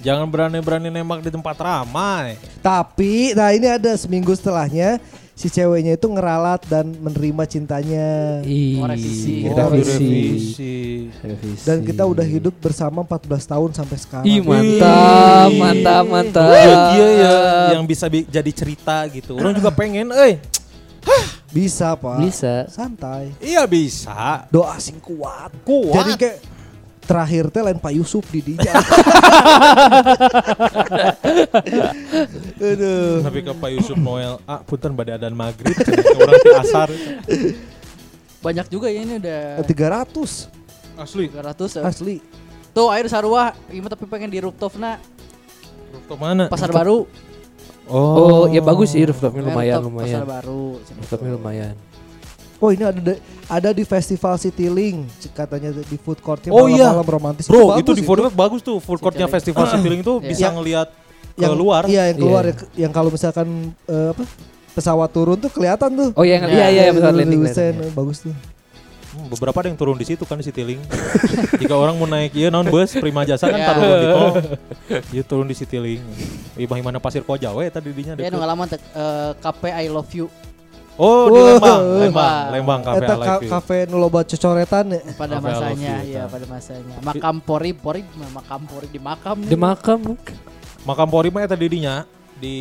Jangan berani-berani nembak di tempat ramai. Tapi nah ini ada seminggu setelahnya si ceweknya itu ngeralat dan menerima cintanya. Ih. Oh, revisi. Oh, revisi. direvisi. Revisi. Dan kita udah hidup bersama 14 tahun sampai sekarang. Ih mantap, Ih. mantap, mantap. Iya dia ya yang bisa bi- jadi cerita gitu. Orang juga pengen, eh. Bisa pak. Bisa. Santai. Iya bisa. Doa sing kuat. Kuat. Jadi kayak terakhir teh lain Pak Yusuf di dia. Aduh. Tapi ke Pak Yusuf Noel, ah punten pada adan maghrib, orang di asar. Banyak juga ya ini udah 300 Asli. 300 ya. asli. Tuh air sarua, gimana tapi pengen di rooftop na Rooftop mana? pasar baru. Oh, ya bagus sih rooftopnya Eh, lumayan, rooftop lumayan. Pasar baru. Rooftopnya lumayan. Oh ini ada di, ada di festival Citylink c- katanya di food courtnya Oh iya. malam-malam romantis. Bro, bagus itu di food court bagus tuh. Food courtnya festival Citylink itu Iya. bisa Yang- ngelihat ke yang luar. Iya yang keluar Iya. yang, yang kalau misalkan eh, apa pesawat turun tuh kelihatan tuh. Oh iya, Ya, iya, iya, pesawat Dari landing. Lusen, landing. eh, bagus tuh. Hmm, beberapa ada yang turun di situ kan di Citylink. Jika orang mau naik iya non bus prima jasa kan Ya. turun di tol. Iya turun di Citylink. Iba mana pasir koja we tadi dinya Ya deket. nu ngalaman teh eh, KP I love you Oh, di. Lembang, Lembang, Lembang kafe Eta ka- kafe nu loba cocoretan ya. pada Cafe masanya iya pada masanya. Makam Pori Pori makam Pori di makam nih. Di makam. Makam Pori mah eta di dinya di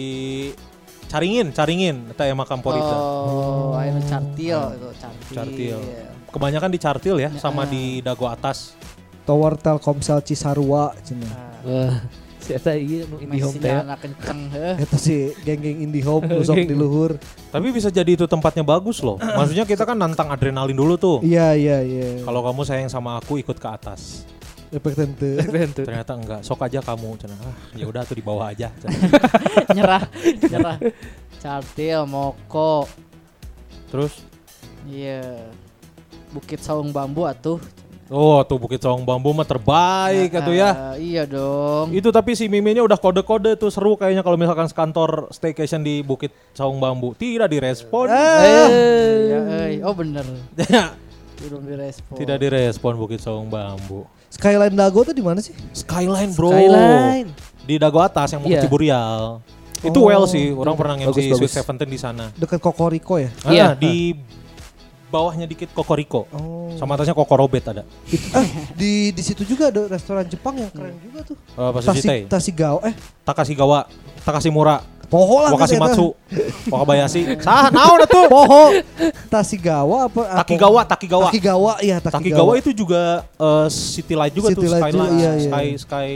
Caringin, Caringin eta ya makam Pori teh. Oh, ayo cartil itu cartil. Cartil. Iya. Kebanyakan di Cartil ya, sama Ya. di Dago atas. Tower Telkomsel Cisarua cenah. Nah, Wah, si Eta iya nu Indihome teh. Mesinnya anak kenceng heuh. Eta si geng-geng Indihome nu sok di luhur. Tapi bisa jadi itu tempatnya bagus loh. Maksudnya kita kan nantang adrenalin dulu tuh. Iya iya iya. Kalau kamu sayang sama aku ikut ke atas. efek tentu. Ternyata enggak, sok aja kamu. Ah, ya udah tuh di bawah aja. nyerah, nyerah. Cartil, Moko. Terus, Iya. Bukit Saung Bambu atuh. Oh tuh Bukit Saung Bambu mah terbaik ya. Eh, iya dong. Itu tapi si Miminya udah kode-kode tuh seru kayaknya kalau misalkan kantor staycation di Bukit Saung Bambu. Tidak direspon. Iya, euy. Oh bener. Belum direspon. Tidak direspon Bukit Saung Bambu. Skyline Dago tuh di mana sih? Skyline bro. Skyline. Di Dago atas yang mau Iya. ke Ciburial. Itu Oh. well sih, orang pernah Bagus, MC bagus. Sweet Seventeen di sana. Dekat Kokoriko ya? Ah, Iya. di bawahnya dikit Kokoriko. Oh. Sama atasnya Kokorobet ada. Itu- eh, di di situ juga ada restoran Jepang yang keren juga tuh. Uh, Tasi. Tasigawa eh Takashigawa, Takashimura, poho lah Wakashimatsu, Wakabayashi. Sah, naon atuh? Poho. Tasigawa apa? Takigawa, Takigawa. Takigawa iya Takigawa Takigawa. itu juga eh, City Light juga City tuh Light juga, Skyline, iya, iya. Sky Sky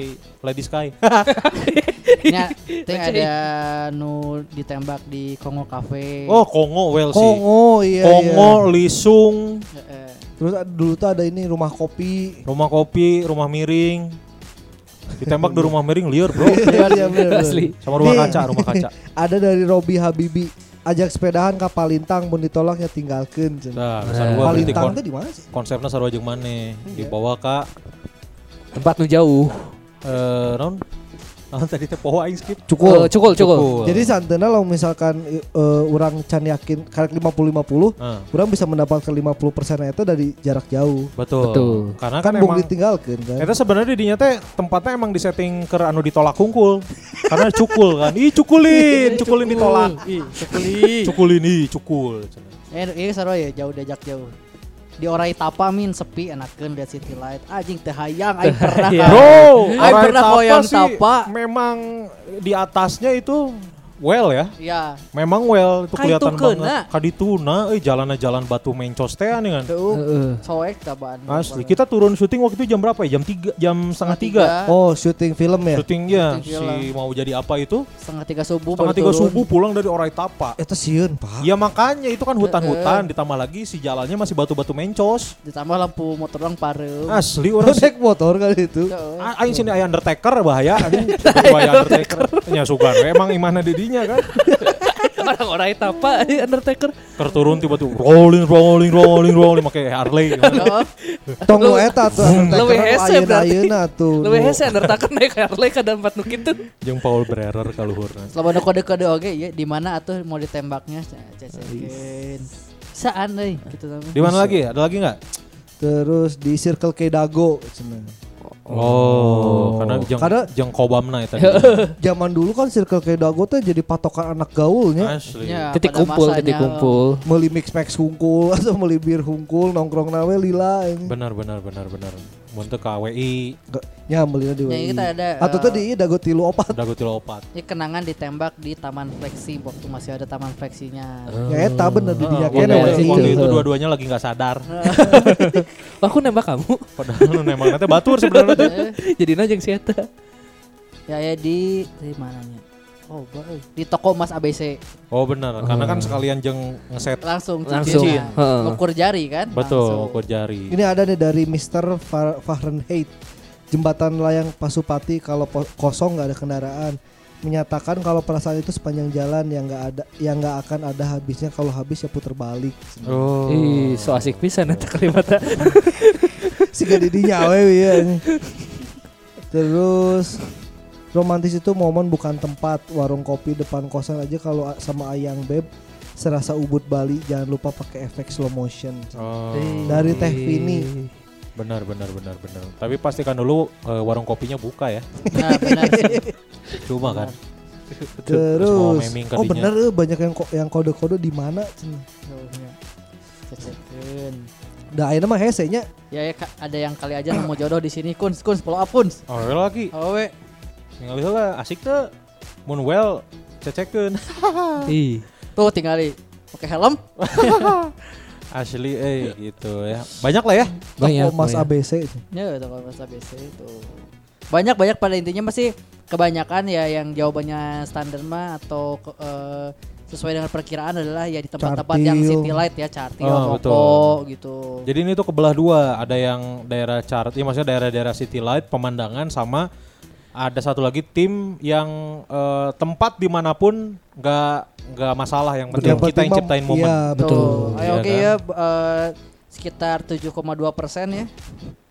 Lady Sky. Nya, ting ada nu ditembak di Kongo Cafe. oh, Kongo well sih. Kongo iya Kongo, iya. Lisung, Heeh. Terus dulu tuh ada ini rumah kopi. rumah kopi, rumah miring. Ditembak di rumah miring liar, Bro. Iya, iya, bener. Asli. Sama rumah Nih. kaca, rumah kaca. Ada dari Robi Habibi. Ajak sepedahan ke Palintang mun ditolaknya tinggalkeun cenah. Nah, sarua berarti Palintang kon- teh di mana sih? konsepnya sarua jeung maneh. Dibawa ka Tempat nu jauh. eh naon? Naon tadi teh poho aing skip. Eh, Cukul. cukul, cukul. Jadi santena kalau misalkan eh, orang can yakin karek 50-50, Nah, orang bisa mendapatkan 50% itu dari jarak jauh. betul. Betul. Karena Kan kan, emang ditinggalkan kan. Eta sebenarnya dinya teh tempatnya emang disetting ke anu ditolak kungkul. Karena cukul kan. Ih cukulin, cukulin ditolak. Ih, cukuli. Cukulin ih cukul. Eh, ini seru ya jauh diajak jauh. Di Orai Tapa min sepi enakeun lihat City Light. Anjing teh hayang aing pernah Iya. Bro, Aing pernah sih Tapa. Memang di atasnya itu well ya. Iya. Memang well itu kelihatan banget. Kadituna, eh jalannya jalan batu mencos teh nih kan. Tuh, Heeh. soek tabaan. Asli, kita turun syuting waktu itu jam berapa ya? Jam 3, jam setengah tiga. Oh, syuting film ya. Syutingnya Syuting si film. mau jadi apa itu? setengah tiga subuh Setengah tiga turun. subuh pulang dari Orai Tapa. Itu sieun, Pak. Ya makanya itu kan hutan-hutan ditambah lagi si jalannya masih batu-batu mencos. Ditambah lampu motor orang pareu. Asli orang Naik motor kali itu. Aing sini aya Undertaker bahaya anjing. bahaya Undertaker. Nya sugan emang imana didinya kan. Orang-orang itu apa? Undertaker. Keur turun tiba-tiba rolling rolling rolling rolling make Harley. Nu eta tuh Leuwih hese berarti. tuh. Lebih hese Undertaker naik Harley ke empat nu kitu. Jeung Paul Bearer kaluhurna. Selama ada kode-kode oke ya di mana atuh mau ditembaknya cecekeun. Saan euy gitu. Di mana lagi? Ada lagi nggak? Terus di Circle K Dago cenah. Oh, karena jeung Karena- jeung kobamna eta. Zaman dulu kan Circle K Dago teh jadi patokan anak gaulnya. Asli. Ya, Titik kumpul, masanya, titik kumpul. Meuli mix max hungkul atau meuli bir hungkul nongkrong nawe lila. Benar benar benar benar. Mun teu KWI Nggak- Ya meulina di Ya, WI. kita ada, Atau eh, tuh di ieu Dago tilu opat. dago tilu opat. Ini kenangan ditembak di Taman Fleksi waktu masih ada Taman Fleksinya. Ya eta bener di Waktu, kene Waktu- itu dua-duanya lagi nggak sadar. Aku nembak kamu. Padahal nembak nanti batur sebenarnya. Jadi najeng si Eta. ya ya di di mananya? Oh, boy. di toko Mas ABC Oh benar, karena kan sekalian jeung ngeset langsung Langsung. cincinnya. Heeh. ukur jari kan? betul Langsung. ukur jari. Ini ada nih dari Mr. Far- Fahrenheit. Jembatan layang Pasupati kalau kosong nggak ada kendaraan. menyatakan kalau perasaan itu sepanjang jalan yang nggak ada yang nggak akan ada habisnya kalau habis ya puter balik. Oh. Ih, so asik pisan eta kalimatnya. si didinya awe ya. Terus romantis itu momen bukan tempat warung kopi depan kosan aja kalau sama ayang beb serasa ubud Bali jangan lupa pakai efek slow motion. Oh. Dari Teh Vini. Benar benar benar benar. Tapi pastikan dulu eh, warung kopinya buka ya. Nah, benar sih. Cuma kan. mau Terus oh bener eh, banyak yang ko- yang kode-kode di mana? Cen. Dah ayeuna mah hese nya. Ya, ya Kak, ada yang kali aja nemu jodoh di sini. Kuns, kuns, follow up kuns. Oh lagi. Awe. Ningali heula asik teh. Mun well cecekeun. Ih. Tuh tinggali pakai helm. Asli eh gitu ya. Banyak lah ya. Banyak. Toko Mas. ABC. Ya, toko bahasa BC itu. Banyak banyak pada intinya masih kebanyakan ya yang jawabannya standar mah atau ke- eh, sesuai dengan perkiraan adalah ya di tempat-tempat yang Cartil. city light ya, Cartil, Oh, betul. gitu. Jadi ini tuh kebelah dua. Ada yang daerah chart, ya maksudnya daerah-daerah city light, pemandangan sama ada satu lagi tim yang eh, tempat di mana pun nggak nggak masalah yang penting kita yang ciptain momen. Iya, betul. Ayo Iya oke kan? ya eh, sekitar 7,2 persen ya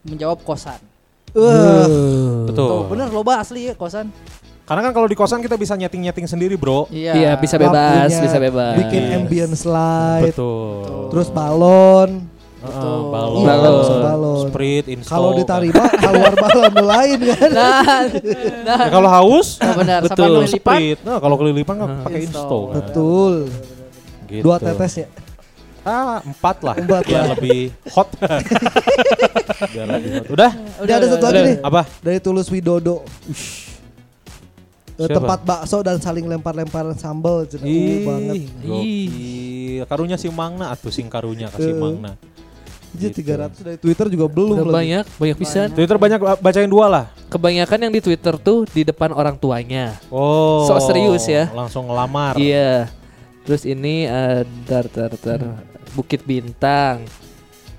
menjawab kosan. Wah, Betul. Tuh, bener loba asli ya kosan. Karena kan kalau di kosan kita bisa nyeting-nyeting sendiri, Bro. Iya. Iya, bisa bebas, lampunya, bisa bebas. Bikin Yes. ambience light. Betul. Terus balon. Heeh, balon, Iya, Balon. langsung balon. Sprit, install. Kalau diterima keluar balon lain kan. Nah, nah. Ya, kalau haus, Oh, benar, Betul. sprit. Nah, kalau kelilipan kan pakai Install. kan. Betul. Gitu. Dua tetesnya. Ah, empat lah. Empat Biar lah. lebih hot. Biar lebih hot. Udah? Udah ada satu lagi udah. nih Apa? dari Tulus Widodo. Eh, Siapa? tempat bakso dan saling lempar-lemparan sambal. Uh, banget. Gokil. Karunya si Mangna atuh sing karunya kasih Eh. Jadi Gitu. 300 dari Twitter juga belum Udah lagi. banyak, banyak pisan. Twitter banyak bacain dua lah. Kebanyakan yang di Twitter tuh di depan orang tuanya. Oh. Sok serius ya. Langsung ngelamar. Iya. Terus ini eh, dar dar dar Bukit Bintang.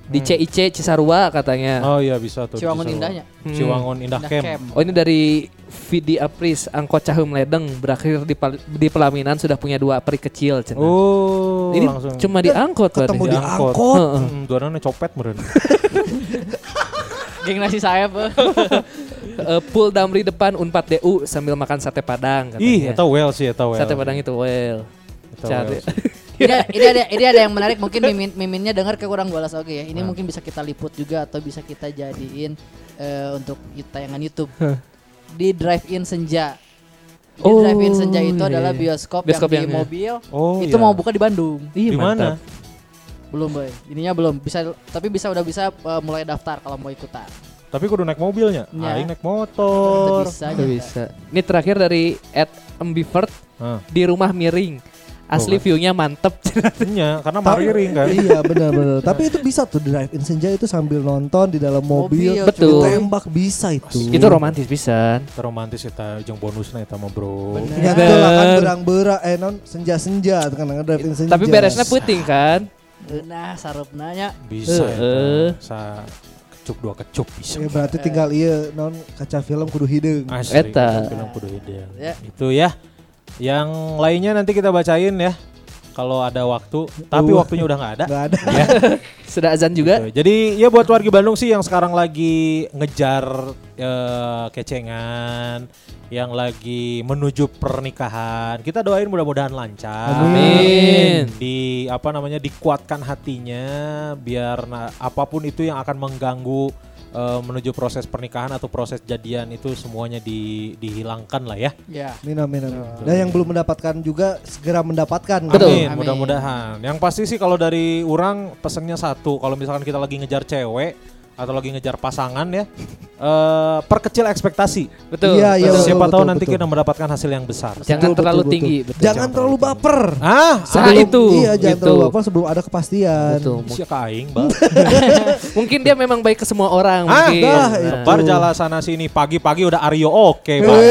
Di Hmm. CIC Cisarua katanya. Oh iya bisa tuh. Ciwangun bisa. indahnya. Hmm. Ciwangun Indah Indah Camp. Camp. Oh ini dari Vidi Apris Angkot Cahum Ledeng berakhir di, di pelaminan sudah punya dua peri kecil cenah. Oh, ini langsung cuma diangkot Ketemu berarti. di Diangkot. angkot. Hmm, duarana copet meureun. Geng nasi sayap. eh. Eh, pool damri depan Unpad DU sambil makan sate padang katanya. Ih, eta well sih, eta well. Sate padang itu well. Eta Cari. sih. ini, ini ada ini ada yang menarik mungkin mimin miminnya dengar ke kurang balas oke ya. Ini mungkin bisa kita liput juga atau bisa kita jadiin eh, untuk tayangan YouTube. Di Drive-In Senja. Di Oh, Drive-In Senja itu iya, adalah iya. bioskop, Bioskop yang di yang- mobil. Oh, itu iya. mau buka di Bandung. Di mana? Belum, boy. Ininya belum. Bisa tapi bisa udah bisa eh, mulai daftar kalau mau ikutan. Tapi kudu naik mobilnya. Ya. Aing naik motor. bisa. Bisa. Ini terakhir dari Ed Ambivert Hah. di rumah miring. Asli kan. view-nya mantep. Iya, karena Tapi- mariring kan. Iya benar-benar. Tapi itu bisa tuh drive in senja itu sambil nonton di dalam mobil. Mobil, Betul. Tembak bisa itu. itu romantis pisan. Romantis kita jeung bonusnya eta mah, Bro. Bener. Ya itu lah kan berang-berang eh non senja-senja kan drive in senja. Tapi beresnya puting kan. Nah, sarupnanya Bisa Heeh. eta. Sa kecup dua kecup bisa. Ya berarti tinggal iya non kaca film kudu hideung. Asli, Eta. film kudu hidung. Ya. Itu ya. Yang lainnya nanti kita bacain ya. Kalau ada waktu, tapi Uh. waktunya udah nggak ada. Enggak ada. ya. Sudah azan juga. Gitu. Jadi ya buat warga Bandung sih yang sekarang lagi ngejar eh, kecengan, yang lagi menuju pernikahan, kita doain mudah-mudahan lancar. Amin. Di apa namanya dikuatkan hatinya biar na- apa pun itu yang akan mengganggu eh, menuju proses pernikahan atau proses jadian itu semuanya di, dihilangkan lah ya. ya. Amin amin. Dan yang belum mendapatkan juga segera mendapatkan. Betul. Amin, Amin. mudah-mudahan. Yang pasti sih kalau dari orang pesennya satu, kalau misalkan kita lagi ngejar cewek atau lagi ngejar pasangan ya, eh perkecil ekspektasi. Betul. Iya, iya, betul. betul. Siapa tahu nanti kita mendapatkan hasil yang besar. Jangan Betul, terlalu betul, tinggi. betul. Betul. Jangan terlalu baper. Ah, Nah, itu. Iya, jangan Itu. terlalu baper sebelum ada kepastian. Betul. si kaing, Bang. Mungkin dia memang baik ke semua orang. Ah, mungkin. dah, Nah. itu. Bar jalan sana sini pagi-pagi udah Aryo oke, Bang.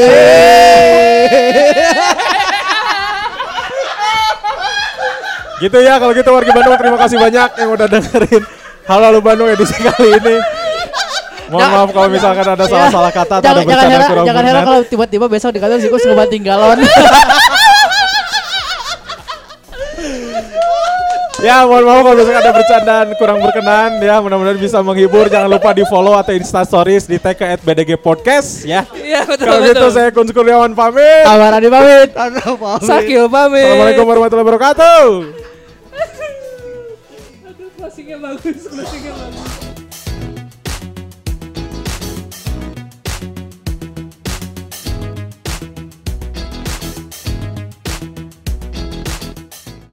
Gitu ya kalau gitu warga Bandung terima kasih banyak yang udah dengerin Halo Halo Bandung edisi kali ini. Mohon maaf kalau misalkan ada salah-salah kata atau ada bercanda kurang jangan heran kalau tiba-tiba besok di kantor Sikus ngebanting galon. Ya mohon maaf kalau misalkan ada bercandaan kurang berkenan ya mudah-mudahan bisa menghibur jangan lupa di follow atau insta stories di tag at BDG Podcast ya. Iya betul Kalau gitu saya Kun Kurniawan pamit. Amarani pamit. Ada apa? Sakil pamit. Assalamualaikum warahmatullahi wabarakatuh. Closingnya bagus, closingnya bagus.